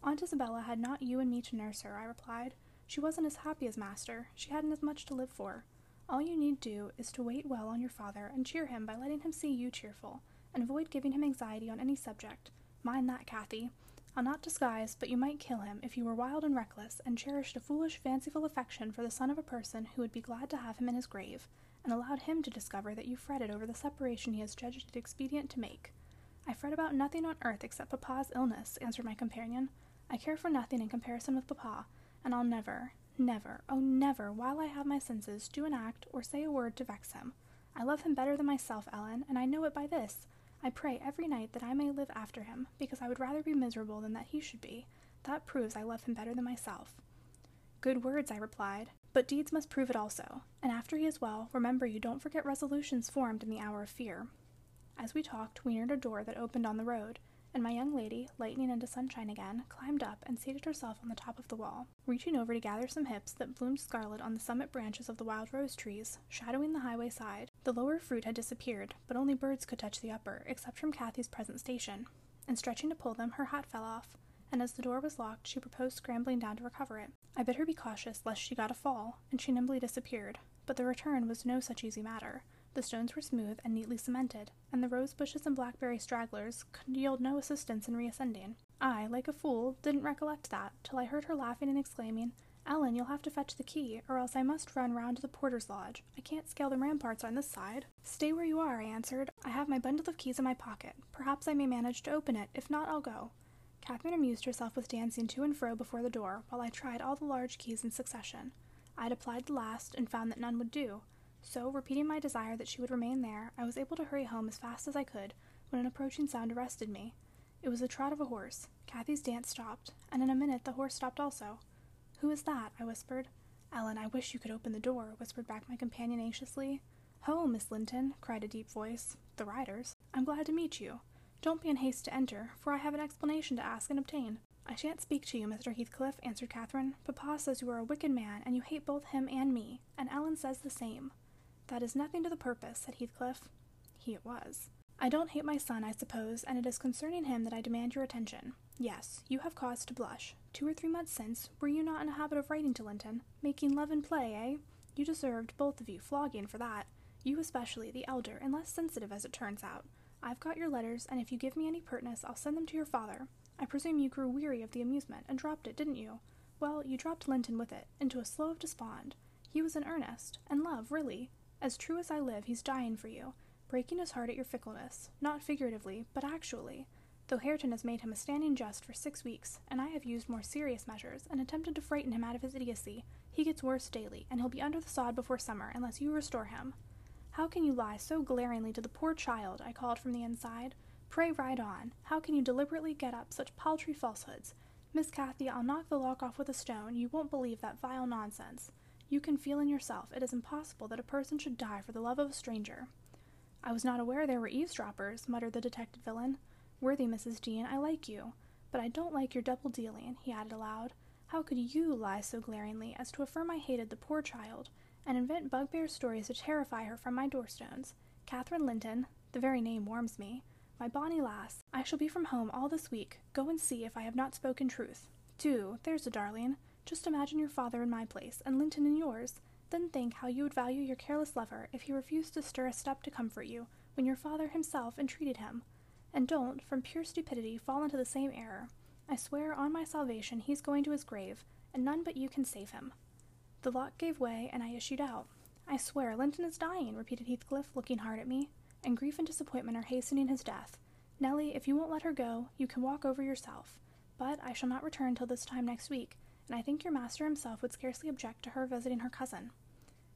Aunt Isabella had not you and me to nurse her, I replied. She wasn't as happy as master. She hadn't as much to live for. All you need do is to wait well on your father and cheer him by letting him see you cheerful, and avoid giving him anxiety on any subject. Mind that, Cathy. I'll not disguise, but you might kill him if you were wild and reckless, and cherished a foolish, fanciful affection for the son of a person who would be glad to have him in his grave, and allowed him to discover that you fretted over the separation he has judged it expedient to make. I fret about nothing on earth except Papa's illness, answered my companion. I care for nothing in comparison with Papa, and I'll never, never, oh never, while I have my senses, do an act or say a word to vex him. I love him better than myself, Ellen, and I know it by this. I pray every night that I may live after him, because I would rather be miserable than that he should be. That proves I love him better than myself. Good words, I replied, but deeds must prove it also, and after he is well, remember you don't forget resolutions formed in the hour of fear. As we talked, we neared a door that opened on the road, and my young lady, lightening into sunshine again, climbed up and seated herself on the top of the wall, reaching over to gather some hips that bloomed scarlet on the summit branches of the wild rose trees, shadowing the highway side. The lower fruit had disappeared, but only birds could touch the upper, except from Cathy's present station. And stretching to pull them, her hat fell off, and as the door was locked, she proposed scrambling down to recover it. I bid her be cautious lest she got a fall, and she nimbly disappeared. But the return was no such easy matter. The stones were smooth and neatly cemented, and the rose bushes and blackberry stragglers could yield no assistance in reascending. I, like a fool, didn't recollect that, till I heard her laughing and exclaiming, Ellen, you'll have to fetch the key, or else I must run round to the porter's lodge. I can't scale the ramparts on this side. Stay where you are, I answered. I have my bundle of keys in my pocket. Perhaps I may manage to open it. If not, I'll go. Catherine amused herself with dancing to and fro before the door, while I tried all the large keys in succession. I had applied the last, and found that none would do. So, repeating my desire that she would remain there, I was able to hurry home as fast as I could when an approaching sound arrested me. It was the trot of a horse. Cathy's dance stopped, and in a minute the horse stopped also. Who is that? I whispered. Ellen, I wish you could open the door, whispered back my companion anxiously. Ho, Miss Linton, cried a deep voice. The riders. I'm glad to meet you. Don't be in haste to enter, for I have an explanation to ask and obtain. I shan't speak to you, Mr. Heathcliff, answered Catherine. Papa says you are a wicked man, and you hate both him and me, and Ellen says the same. That is nothing to the purpose, said Heathcliff. He it was. I don't hate my son, I suppose, and it is concerning him that I demand your attention. Yes, you have cause to blush. Two or three months since, were you not in a habit of writing to Linton? Making love and play, eh? You deserved, both of you, flogging for that. You especially, the elder, and less sensitive as it turns out. I've got your letters, and if you give me any pertness, I'll send them to your father. I presume you grew weary of the amusement and dropped it, didn't you? Well, you dropped Linton with it, into a slough of despond. He was in earnest, and love, really. As true as I live, he's dying for you, breaking his heart at your fickleness, not figuratively, but actually, though Hareton has made him a standing jest for six weeks, and I have used more serious measures and attempted to frighten him out of his idiocy, he gets worse daily, and he'll be under the sod before summer unless you restore him. How can you lie so glaringly to the poor child? I called from the inside. Pray ride on. How can you deliberately get up such paltry falsehoods? Miss Cathy, I'll knock the lock off with a stone. You won't believe that vile nonsense. You can feel in yourself it is impossible that a person should die for the love of a stranger. I was not aware there were eavesdroppers, muttered the detected villain. Worthy Mrs. Dean, I like you, but I don't like your double dealing, he added aloud. How could you lie so glaringly as to affirm I hated the poor child, and invent bugbear stories to terrify her from my doorstones? Catherine Linton, the very name warms me. My bonny lass, I shall be from home all this week. Go and see if I have not spoken truth. Do, there's a darling. Just imagine your father in my place, and Linton in yours. Then think how you would value your careless lover if he refused to stir a step to comfort you, when your father himself entreated him. And don't, from pure stupidity, fall into the same error. I swear on my salvation he's going to his grave, and none but you can save him. The lock gave way, and I issued out. I swear, Linton is dying, repeated Heathcliff, looking hard at me, and grief and disappointment are hastening his death. Nellie, if you won't let her go, you can walk over yourself. But I shall not return till this time next week, and I think your master himself would scarcely object to her visiting her cousin.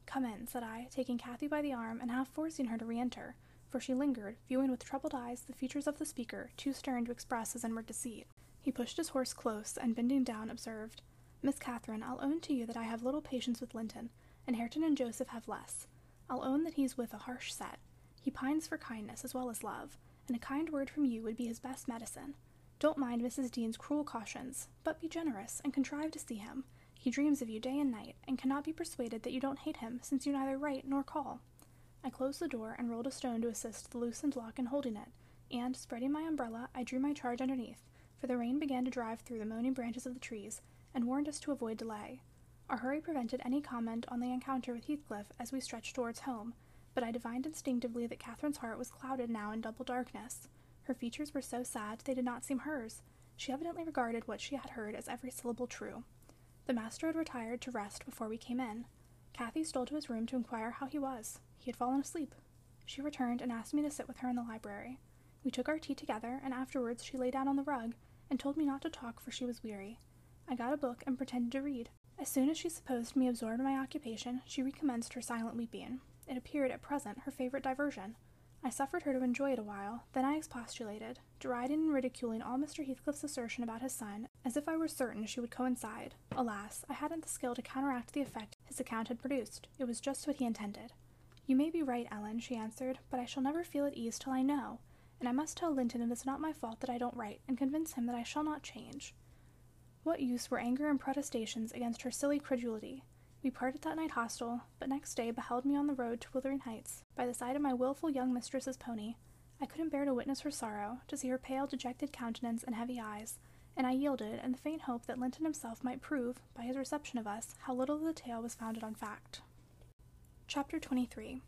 Come in, said I, taking Cathy by the arm and half forcing her to re enter, for she lingered, viewing with troubled eyes the features of the speaker, too stern to express his inward deceit. He pushed his horse close, and bending down, observed, Miss Catherine, I'll own to you that I have little patience with Linton, and Hareton and Joseph have less. I'll own that he's with a harsh set. He pines for kindness as well as love, and a kind word from you would be his best medicine. Don't mind Mrs. Dean's cruel cautions, but be generous and contrive to see him. He dreams of you day and night, and cannot be persuaded that you don't hate him, since you neither write nor call. I closed the door and rolled a stone to assist the loosened lock in holding it, and, spreading my umbrella, I drew my charge underneath, for the rain began to drive through the moaning branches of the trees, and warned us to avoid delay. Our hurry prevented any comment on the encounter with Heathcliff as we stretched towards home, but I divined instinctively that Catherine's heart was clouded now in double darkness. Her features were so sad they did not seem hers. She evidently regarded what she had heard as every syllable true. The master had retired to rest before we came in. Cathy stole to his room to inquire how he was. He had fallen asleep. She returned and asked me to sit with her in the library. We took our tea together, and afterwards she lay down on the rug and told me not to talk for she was weary. I got a book and pretended to read. As soon as she supposed me absorbed in my occupation, she recommenced her silent weeping. It appeared at present her favorite diversion. I suffered her to enjoy it a while, then I expostulated, deriding and ridiculing all Mr. Heathcliff's assertion about his son, as if I were certain she would coincide. Alas, I hadn't the skill to counteract the effect his account had produced. It was just what he intended. You may be right, Ellen, she answered, but I shall never feel at ease till I know, and I must tell Linton it is not my fault that I don't write, and convince him that I shall not change. What use were anger and protestations against her silly credulity? We parted that night hostile, but next day beheld me on the road to Wuthering Heights, by the side of my wilful young mistress's pony. I couldn't bear to witness her sorrow, to see her pale, dejected countenance and heavy eyes, and I yielded in the faint hope that Linton himself might prove, by his reception of us, how little of the tale was founded on fact. Chapter 23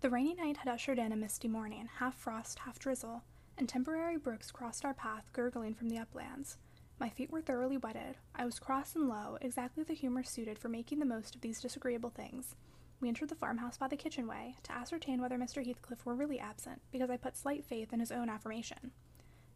The rainy night had ushered in a misty morning, half frost, half drizzle, and temporary brooks crossed our path, gurgling from the uplands. My feet were thoroughly wetted. I was cross and low, exactly the humor suited for making the most of these disagreeable things. We entered the farmhouse by the kitchen way, to ascertain whether Mr. Heathcliff were really absent, because I put slight faith in his own affirmation.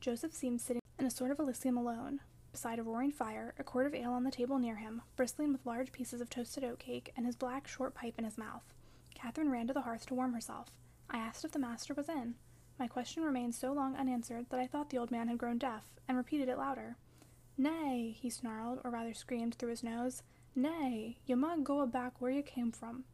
Joseph seemed sitting in a sort of elysium alone, beside a roaring fire, a quart of ale on the table near him, bristling with large pieces of toasted oat cake, and his black, short pipe in his mouth. Catherine ran to the hearth to warm herself. I asked if the master was in. My question remained so long unanswered that I thought the old man had grown deaf, and repeated it louder. Nay, he snarled, or rather screamed through his nose. Nay, you must go back where you came from.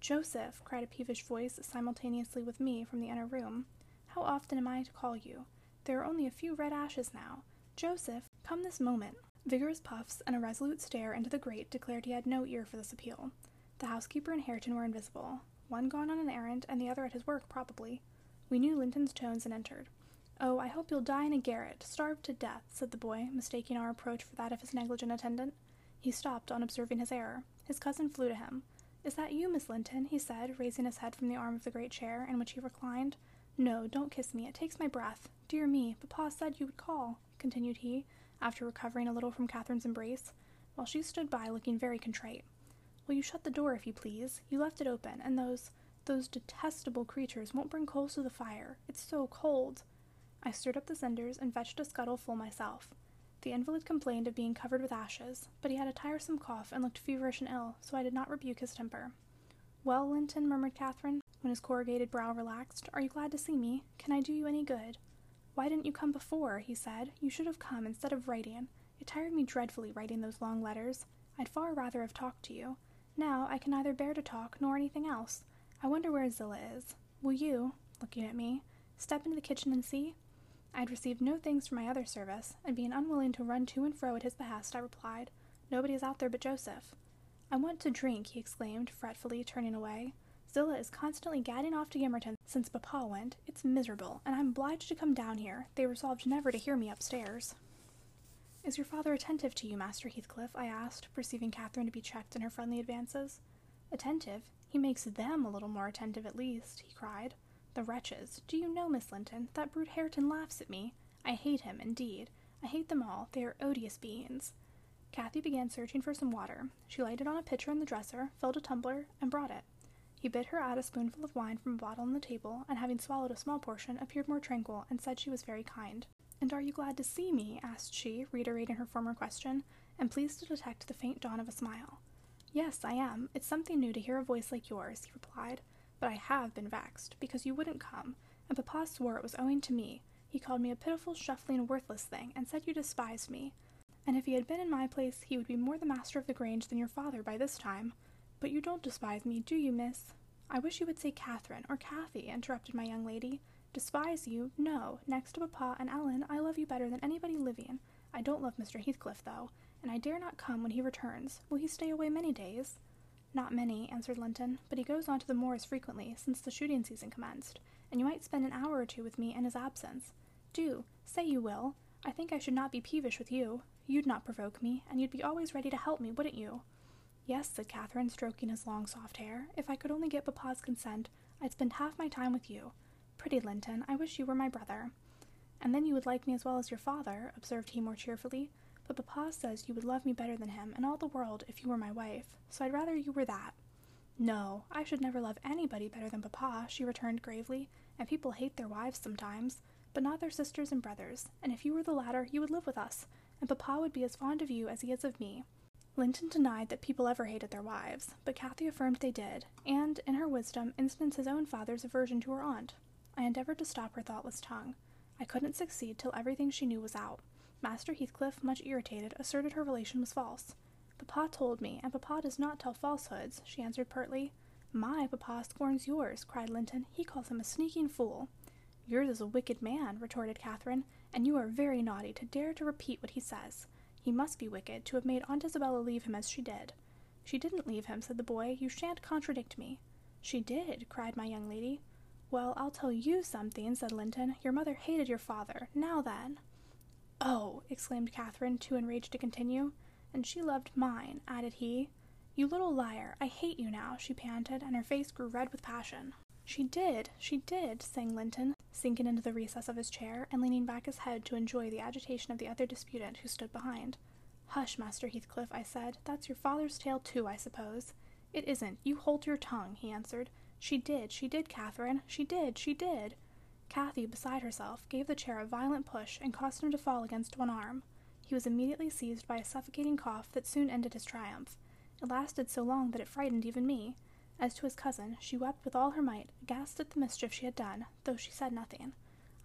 Joseph, cried a peevish voice simultaneously with me from the inner room, how often am I to call you? There are only a few red ashes now. Joseph, come this moment. Vigorous puffs and a resolute stare into the grate declared he had no ear for this appeal. The housekeeper and Hareton were invisible, one gone on an errand and the other at his work, probably. We knew Linton's tones and entered. Oh, I hope you'll die in a garret, starved to death, said the boy, mistaking our approach for that of his negligent attendant. He stopped on observing his error. His cousin flew to him. Is that you, Miss Linton? he said, raising his head from the arm of the great chair in which he reclined. No, don't kiss me. It takes my breath. Dear me, papa said you would call, continued he, after recovering a little from Catherine's embrace, while she stood by looking very contrite. Will you shut the door, if you please? You left it open, and those those detestable creatures won't bring coals to the fire. It's so cold. I stirred up the cinders and fetched a scuttle full myself. The invalid complained of being covered with ashes, but he had a tiresome cough and looked feverish and ill, so I did not rebuke his temper. Well, Linton, murmured Catherine, when his corrugated brow relaxed, are you glad to see me? Can I do you any good? Why didn't you come before? he said. You should have come instead of writing. It tired me dreadfully writing those long letters. I'd far rather have talked to you. Now I can neither bear to talk nor anything else. I wonder where Zillah is. Will you, looking at me, step into the kitchen and see? I had received no thanks for my other service, and being unwilling to run to and fro at his behest, I replied, Nobody is out there but Joseph. I want to drink, he exclaimed, fretfully, turning away. Zillah is constantly gadding off to Gimmerton since Papa went. It's miserable, and I'm obliged to come down here. They resolved never to hear me upstairs. Is your father attentive to you, Master Heathcliff? I asked, perceiving Catherine to be checked in her friendly advances. Attentive? He makes them a little more attentive at least, he cried. The wretches! Do you know, Miss Linton, that brute Hareton laughs at me? I hate him, indeed. I hate them all. They are odious beings. Cathy began searching for some water. She lighted on a pitcher in the dresser, filled a tumbler, and brought it. He bid her add a spoonful of wine from a bottle on the table, and having swallowed a small portion, appeared more tranquil and said she was very kind. And are you glad to see me? asked she, reiterating her former question, and pleased to detect the faint dawn of a smile. Yes, I am. It's something new to hear a voice like yours, he replied, but I have been vexed, because you wouldn't come, and papa swore it was owing to me. He called me a pitiful, shuffling, worthless thing, and said you despised me. And if he had been in my place, he would be more the master of the Grange than your father by this time. But you don't despise me, do you, miss? I wish you would say Catherine or Cathy, interrupted my young lady. Despise you? No. Next to papa and Ellen, I love you better than anybody living. I don't love Mr. Heathcliff, though, and I dare not come when he returns. Will he stay away many days? Not many, answered Linton, but he goes on to the moors frequently since the shooting season commenced, and you might spend an hour or two with me in his absence. Do, say you will. I think I should not be peevish with you. You'd not provoke me, and you'd be always ready to help me, wouldn't you? Yes, said Catherine, stroking his long soft hair. If I could only get papa's consent, I'd spend half my time with you. Pretty Linton, I wish you were my brother. And then you would like me as well as your father, observed he more cheerfully. But papa says you would love me better than him and all the world if you were my wife, so I'd rather you were that. No, I should never love anybody better than papa, she returned gravely, and people hate their wives sometimes, but not their sisters and brothers, and if you were the latter, you would live with us, and papa would be as fond of you as he is of me. Linton denied that people ever hated their wives, but Cathy affirmed they did, and, in her wisdom, instanced his own father's aversion to her aunt. I endeavored to stop her thoughtless tongue. I couldn't succeed till everything she knew was out. Master Heathcliff, much irritated, asserted her relation was false. Papa told me, and papa does not tell falsehoods, she answered pertly. My papa scorns yours, cried Linton. He calls him a sneaking fool. Yours is a wicked man, retorted Catherine, and you are very naughty to dare to repeat what he says. He must be wicked to have made Aunt Isabella leave him as she did. She didn't leave him, said the boy. You shan't contradict me. She did, cried my young lady. Well, I'll tell you something, said Linton. Your mother hated your father. Now then. Oh, exclaimed Catherine, too enraged to continue. And she loved mine, added he. You little liar, I hate you now, she panted, and her face grew red with passion. She did, she did, sang Linton, sinking into the recess of his chair and leaning back his head to enjoy the agitation of the other disputant who stood behind. Hush, Master Heathcliff, I said. That's your father's tale, too, I suppose. It isn't. You hold your tongue, he answered. She did, she did, Catherine. She did, she did. Cathy, beside herself, gave the chair a violent push and caused him to fall against one arm. He was immediately seized by a suffocating cough that soon ended his triumph. It lasted so long that it frightened even me. As to his cousin, she wept with all her might, aghast at the mischief she had done, though she said nothing.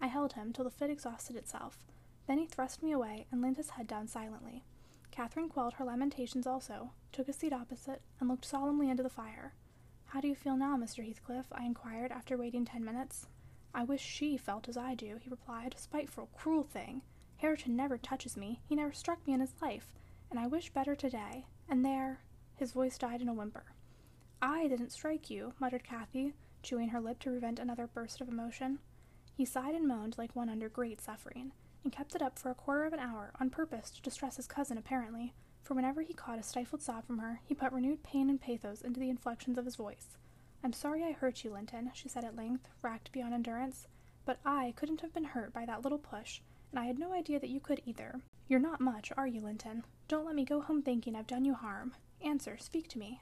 I held him till the fit exhausted itself. Then he thrust me away and leaned his head down silently. Catherine quelled her lamentations also, took a seat opposite, and looked solemnly into the fire. How do you feel now, Mr. Heathcliff? I inquired after waiting ten minutes. I wish she felt as I do, he replied. A spiteful, cruel thing. Hareton never touches me. He never struck me in his life, and I wish better today. And there. His voice died in a whimper. I didn't strike you, muttered Cathy, chewing her lip to prevent another burst of emotion. He sighed and moaned like one under great suffering, and kept it up for a quarter of an hour, on purpose to distress his cousin apparently, for whenever he caught a stifled sob from her, he put renewed pain and pathos into the inflections of his voice. I'm sorry I hurt you, Linton, she said at length, racked beyond endurance, but I couldn't have been hurt by that little push, and I had no idea that you could either. You're not much, are you, Linton? Don't let me go home thinking I've done you harm. Answer, speak to me.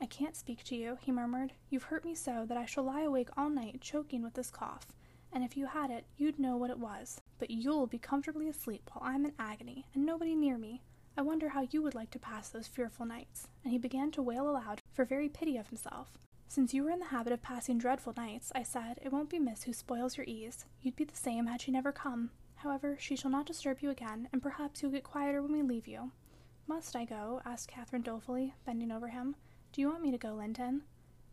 I can't speak to you, he murmured. You've hurt me so that I shall lie awake all night choking with this cough, and if you had it, you'd know what it was. But you'll be comfortably asleep while I'm in agony, and nobody near me. I wonder how you would like to pass those fearful nights. And he began to wail aloud for very pity of himself. Since you were in the habit of passing dreadful nights, I said, it won't be Miss who spoils your ease. You'd be the same had she never come. However, she shall not disturb you again, and perhaps you'll get quieter when we leave you. Must I go? asked Catherine dolefully, bending over him. Do you want me to go, Linton?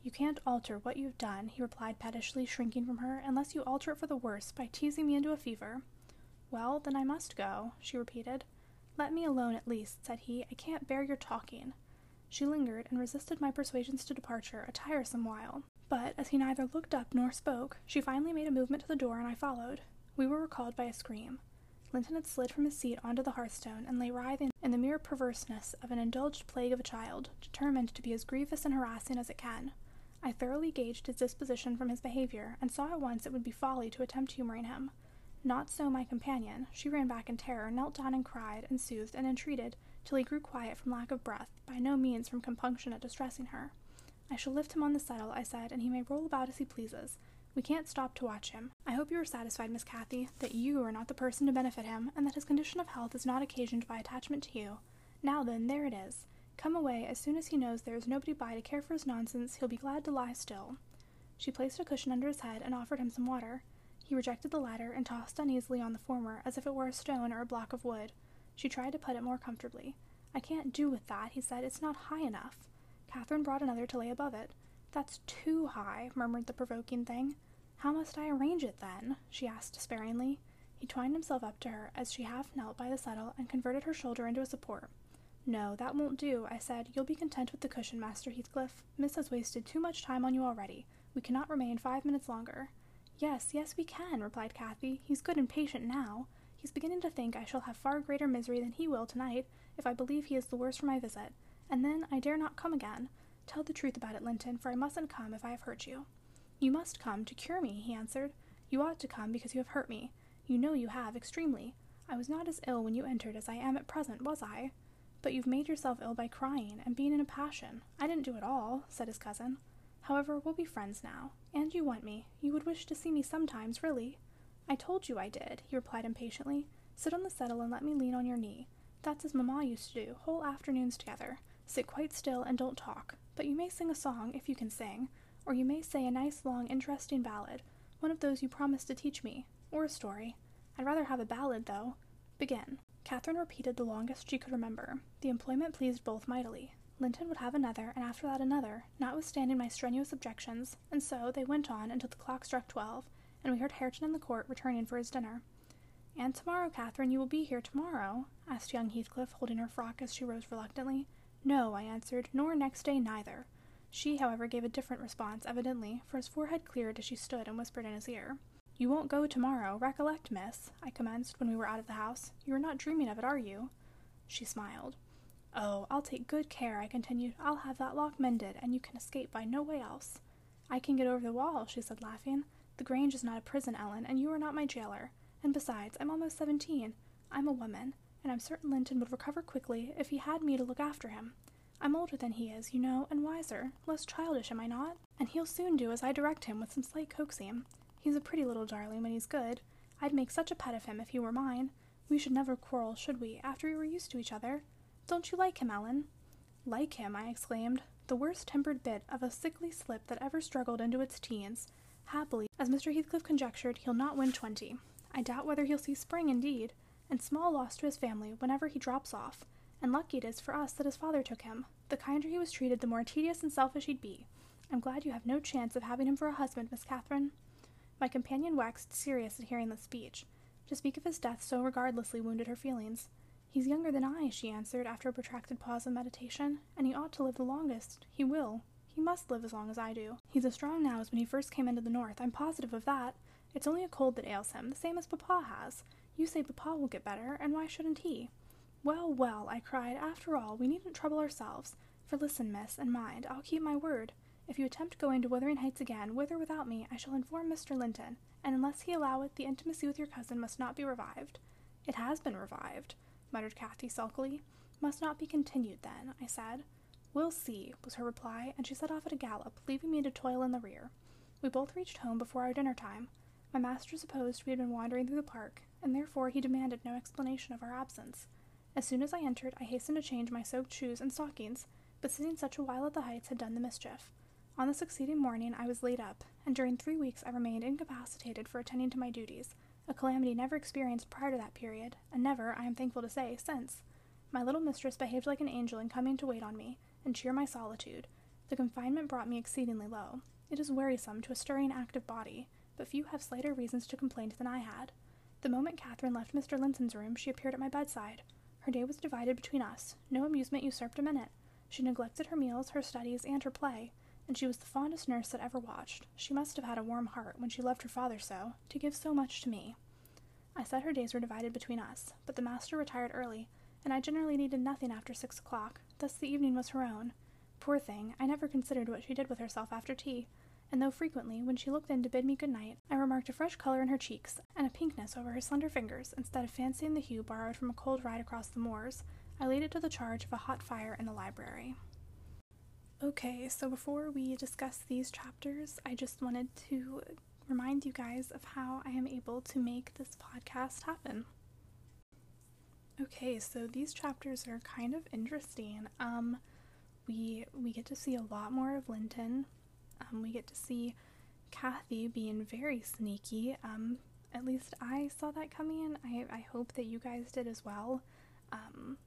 You can't alter what you've done, he replied pettishly, shrinking from her, unless you alter it for the worse by teasing me into a fever. Well, then I must go, she repeated. Let me alone at least, said he. I can't bear your talking. She lingered and resisted my persuasions to departure a tiresome while. But as he neither looked up nor spoke, she finally made a movement to the door and I followed. We were recalled by a scream. Linton had slid from his seat onto the hearthstone and lay writhing in the mere perverseness of an indulged plague of a child, determined to be as grievous and harassing as it can. I thoroughly gauged his disposition from his behavior, and saw at once it would be folly to attempt humoring him. Not so my companion. She ran back in terror, knelt down and cried, and soothed and entreated, till he grew quiet from lack of breath, by no means from compunction at distressing her. I shall lift him on the settle, I said, and he may roll about as he pleases. We can't stop to watch him. I hope you are satisfied, Miss Cathy, that you are not the person to benefit him, and that his condition of health is not occasioned by attachment to you. Now then, there it is. Come away as soon as he knows there is nobody by to care for his nonsense. He'll be glad to lie still. She placed a cushion under his head and offered him some water. He rejected the latter and tossed uneasily on the former as if it were a stone or a block of wood. She tried to put it more comfortably. I can't do with that, he said. It's not high enough. Catherine brought another to lay above it. That's too high, murmured the provoking thing. How must I arrange it, then? she asked despairingly. He twined himself up to her as she half knelt by the settle and converted her shoulder into a support. No, that won't do, I said. You'll be content with the cushion, Master Heathcliff. Miss has wasted too much time on you already. We cannot remain five minutes longer. Yes, yes, we can, replied Cathy. He's good and patient now. He's beginning to think I shall have far greater misery than he will tonight, if I believe he is the worse for my visit. And then I dare not come again. Tell the truth about it, Linton, for I mustn't come if I have hurt you. You must come to cure me, he answered. You ought to come because you have hurt me. You know you have, extremely. I was not as ill when you entered as I am at present, was I? But you've made yourself ill by crying and being in a passion. I didn't do it all, said his cousin. However, we'll be friends now. And you want me. You would wish to see me sometimes, really. I told you I did, he replied impatiently. Sit on the settle and let me lean on your knee. That's as mamma used to do, whole afternoons together. Sit quite still and don't talk. But you may sing a song, if you can sing. Or you may say a nice, long, interesting ballad, one of those you promised to teach me. Or a story. I'd rather have a ballad, though. Begin. Catherine repeated the longest she could remember. The employment pleased both mightily. Linton would have another, and after that another, notwithstanding my strenuous objections, and so they went on until the clock struck twelve, and we heard Hareton in the court returning for his dinner. And tomorrow, Catherine, you will be here tomorrow? asked young Heathcliff, holding her frock as she rose reluctantly. No, I answered, nor next day neither. She, however, gave a different response, evidently, for his forehead cleared as she stood and whispered in his ear. You won't go tomorrow, recollect, miss, I commenced when we were out of the house. You are not dreaming of it, are you? She smiled. Oh, I'll take good care, I continued. I'll have that lock mended, and you can escape by no way else. I can get over the wall, she said, laughing. The Grange is not a prison, Ellen, and you are not my jailer. And besides, I'm almost seventeen. I'm a woman, and I'm certain Linton would recover quickly if he had me to look after him. I'm older than he is, you know, and wiser, less childish, am I not? And he'll soon do as I direct him with some slight coaxing. He's a pretty little darling when he's good. I'd make such a pet of him if he were mine. We should never quarrel, should we, after we were used to each other? Don't you like him, Ellen? Like him, I exclaimed. The worst tempered bit of a sickly slip that ever struggled into its teens. Happily, as Mr. Heathcliff conjectured, he'll not win twenty. I doubt whether he'll see spring, indeed, and small loss to his family whenever he drops off. And lucky it is for us that his father took him. The kinder he was treated, the more tedious and selfish he'd be. I'm glad you have no chance of having him for a husband, Miss Catherine. My companion waxed serious at hearing this speech. To speak of his death so regardlessly wounded her feelings. He's younger than I, she answered, after a protracted pause of meditation, and he ought to live the longest. He will. He must live as long as I do. He's as strong now as when he first came into the North, I'm positive of that. It's only a cold that ails him, the same as Papa has. You say Papa will get better, and why shouldn't he? Well, well, I cried, after all, we needn't trouble ourselves. For listen, miss, and mind, I'll keep my word. If you attempt going to Wuthering Heights again, with or without me, I shall inform Mr. Linton, and unless he allow it, the intimacy with your cousin must not be revived. It has been revived, muttered Cathy sulkily. Must not be continued, then, I said. We'll see, was her reply, and she set off at a gallop, leaving me to toil in the rear. We both reached home before our dinner time. My master supposed we had been wandering through the park, and therefore he demanded no explanation of our absence. As soon as I entered, I hastened to change my soaked shoes and stockings, but sitting such a while at the heights had done the mischief. On the succeeding morning I was laid up, and during three weeks I remained incapacitated for attending to my duties, a calamity never experienced prior to that period, and never, I am thankful to say, since. My little mistress behaved like an angel in coming to wait on me, and cheer my solitude. The confinement brought me exceedingly low. It is wearisome to a stirring, active body, but few have slighter reasons to complain than I had. The moment Catherine left Mr. Linton's room, she appeared at my bedside. Her day was divided between us. No amusement usurped a minute. She neglected her meals, her studies, and her play and she was the fondest nurse that ever watched. She must have had a warm heart when she loved her father so, to give so much to me. I said her days were divided between us, but the master retired early, and I generally needed nothing after six o'clock, thus the evening was her own. Poor thing, I never considered what she did with herself after tea, and though frequently, when she looked in to bid me good night, I remarked a fresh color in her cheeks and a pinkness over her slender fingers, instead of fancying the hue borrowed from a cold ride across the moors, I laid it to the charge of a hot fire in the library. Okay, so before we discuss these chapters, I just wanted to remind you guys of how I am able to make this podcast happen. Okay, so these chapters are kind of interesting. Um, we we get to see a lot more of Linton. Um, we get to see Cathy being very sneaky. Um, at least I saw that coming. I I hope that you guys did as well. Um,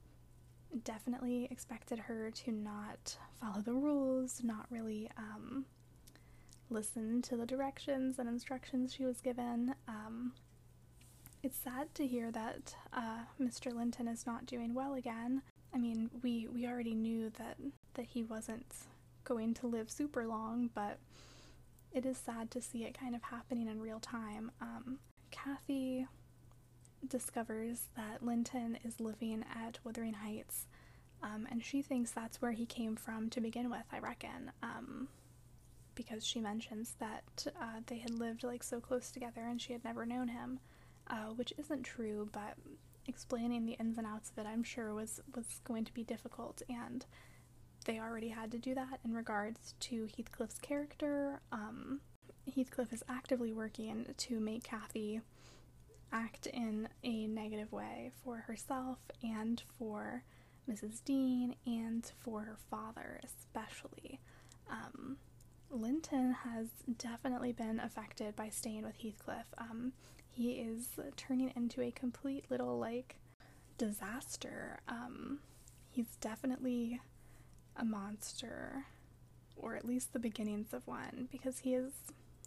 definitely expected her to not follow the rules, not really um, listen to the directions and instructions she was given. Um, it's sad to hear that uh, Mr. Linton is not doing well again. I mean, we we already knew that that he wasn't going to live super long, but it is sad to see it kind of happening in real time. Um, Cathy discovers that Linton is living at Wuthering Heights, um, and she thinks that's where he came from to begin with, I reckon, um, because she mentions that uh, they had lived like so close together and she had never known him, uh, which isn't true, but explaining the ins and outs of it, I'm sure, was, was going to be difficult, and they already had to do that in regards to Heathcliff's character. Um, Heathcliff is actively working to make Cathy act in a negative way for herself and for Mrs. Dean and for her father, especially. Um, Linton has definitely been affected by staying with Heathcliff. Um, he is turning into a complete little like disaster. Um, he's definitely a monster, or at least the beginnings of one, because he is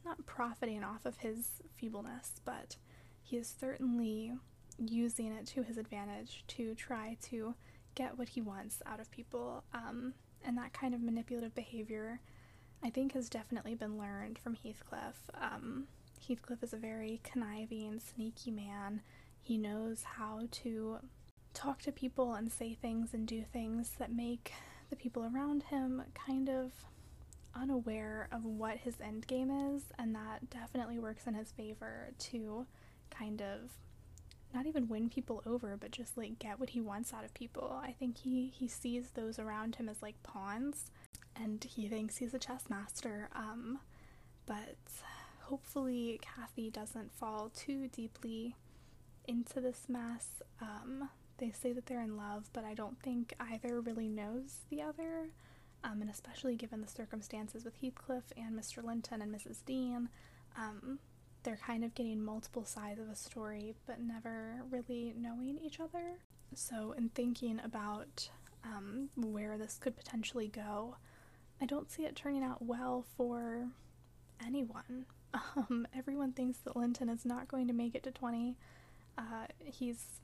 not profiting off of his feebleness, but he is certainly using it to his advantage to try to get what he wants out of people. Um, and that kind of manipulative behavior, I think, has definitely been learned from Heathcliff. Um, Heathcliff is a very conniving, and sneaky man. He knows how to talk to people and say things and do things that make the people around him kind of unaware of what his end game is, and that definitely works in his favor to kind of not even win people over, but just like get what he wants out of people. I think he he sees those around him as like pawns, and he thinks he's a chess master. Um, but hopefully Cathy doesn't fall too deeply into this mess. Um, they say that they're in love, but I don't think either really knows the other. Um, and especially given the circumstances with Heathcliff and Mr. Linton and Mrs. Dean, um, they're kind of getting multiple sides of a story, but never really knowing each other. So, in thinking about um, where this could potentially go, I don't see it turning out well for anyone. Um, everyone thinks that Linton is not going to make it to 20. Uh, he's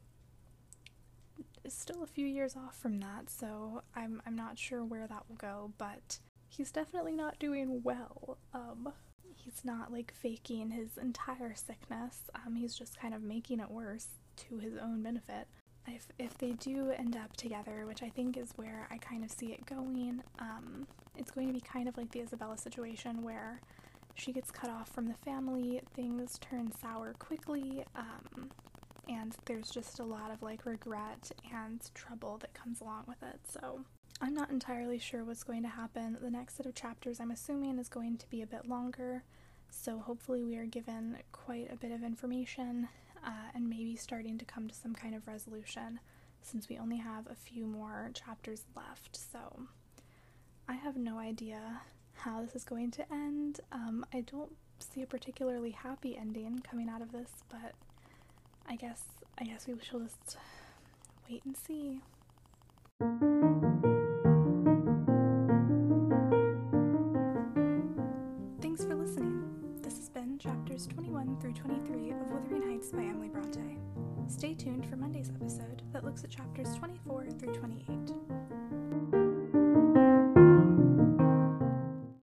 still a few years off from that, so I'm, I'm not sure where that will go, but he's definitely not doing well. Um, he's not like faking his entire sickness. Um, he's just kind of making it worse to his own benefit. If if they do end up together, which I think is where I kind of see it going, um, it's going to be kind of like the Isabella situation where she gets cut off from the family, things turn sour quickly, um, and there's just a lot of like regret and trouble that comes along with it. So I'm not entirely sure what's going to happen. The next set of chapters, I'm assuming, is going to be a bit longer, so hopefully, we are given quite a bit of information uh, and maybe starting to come to some kind of resolution since we only have a few more chapters left. So, I have no idea how this is going to end. Um, I don't see a particularly happy ending coming out of this, but I guess I guess we shall just wait and see. Thanks for listening. This has been chapters 21 through 23 of Wuthering Heights by Emily Bronte. Stay tuned for Monday's episode that looks at chapters 24 through 28.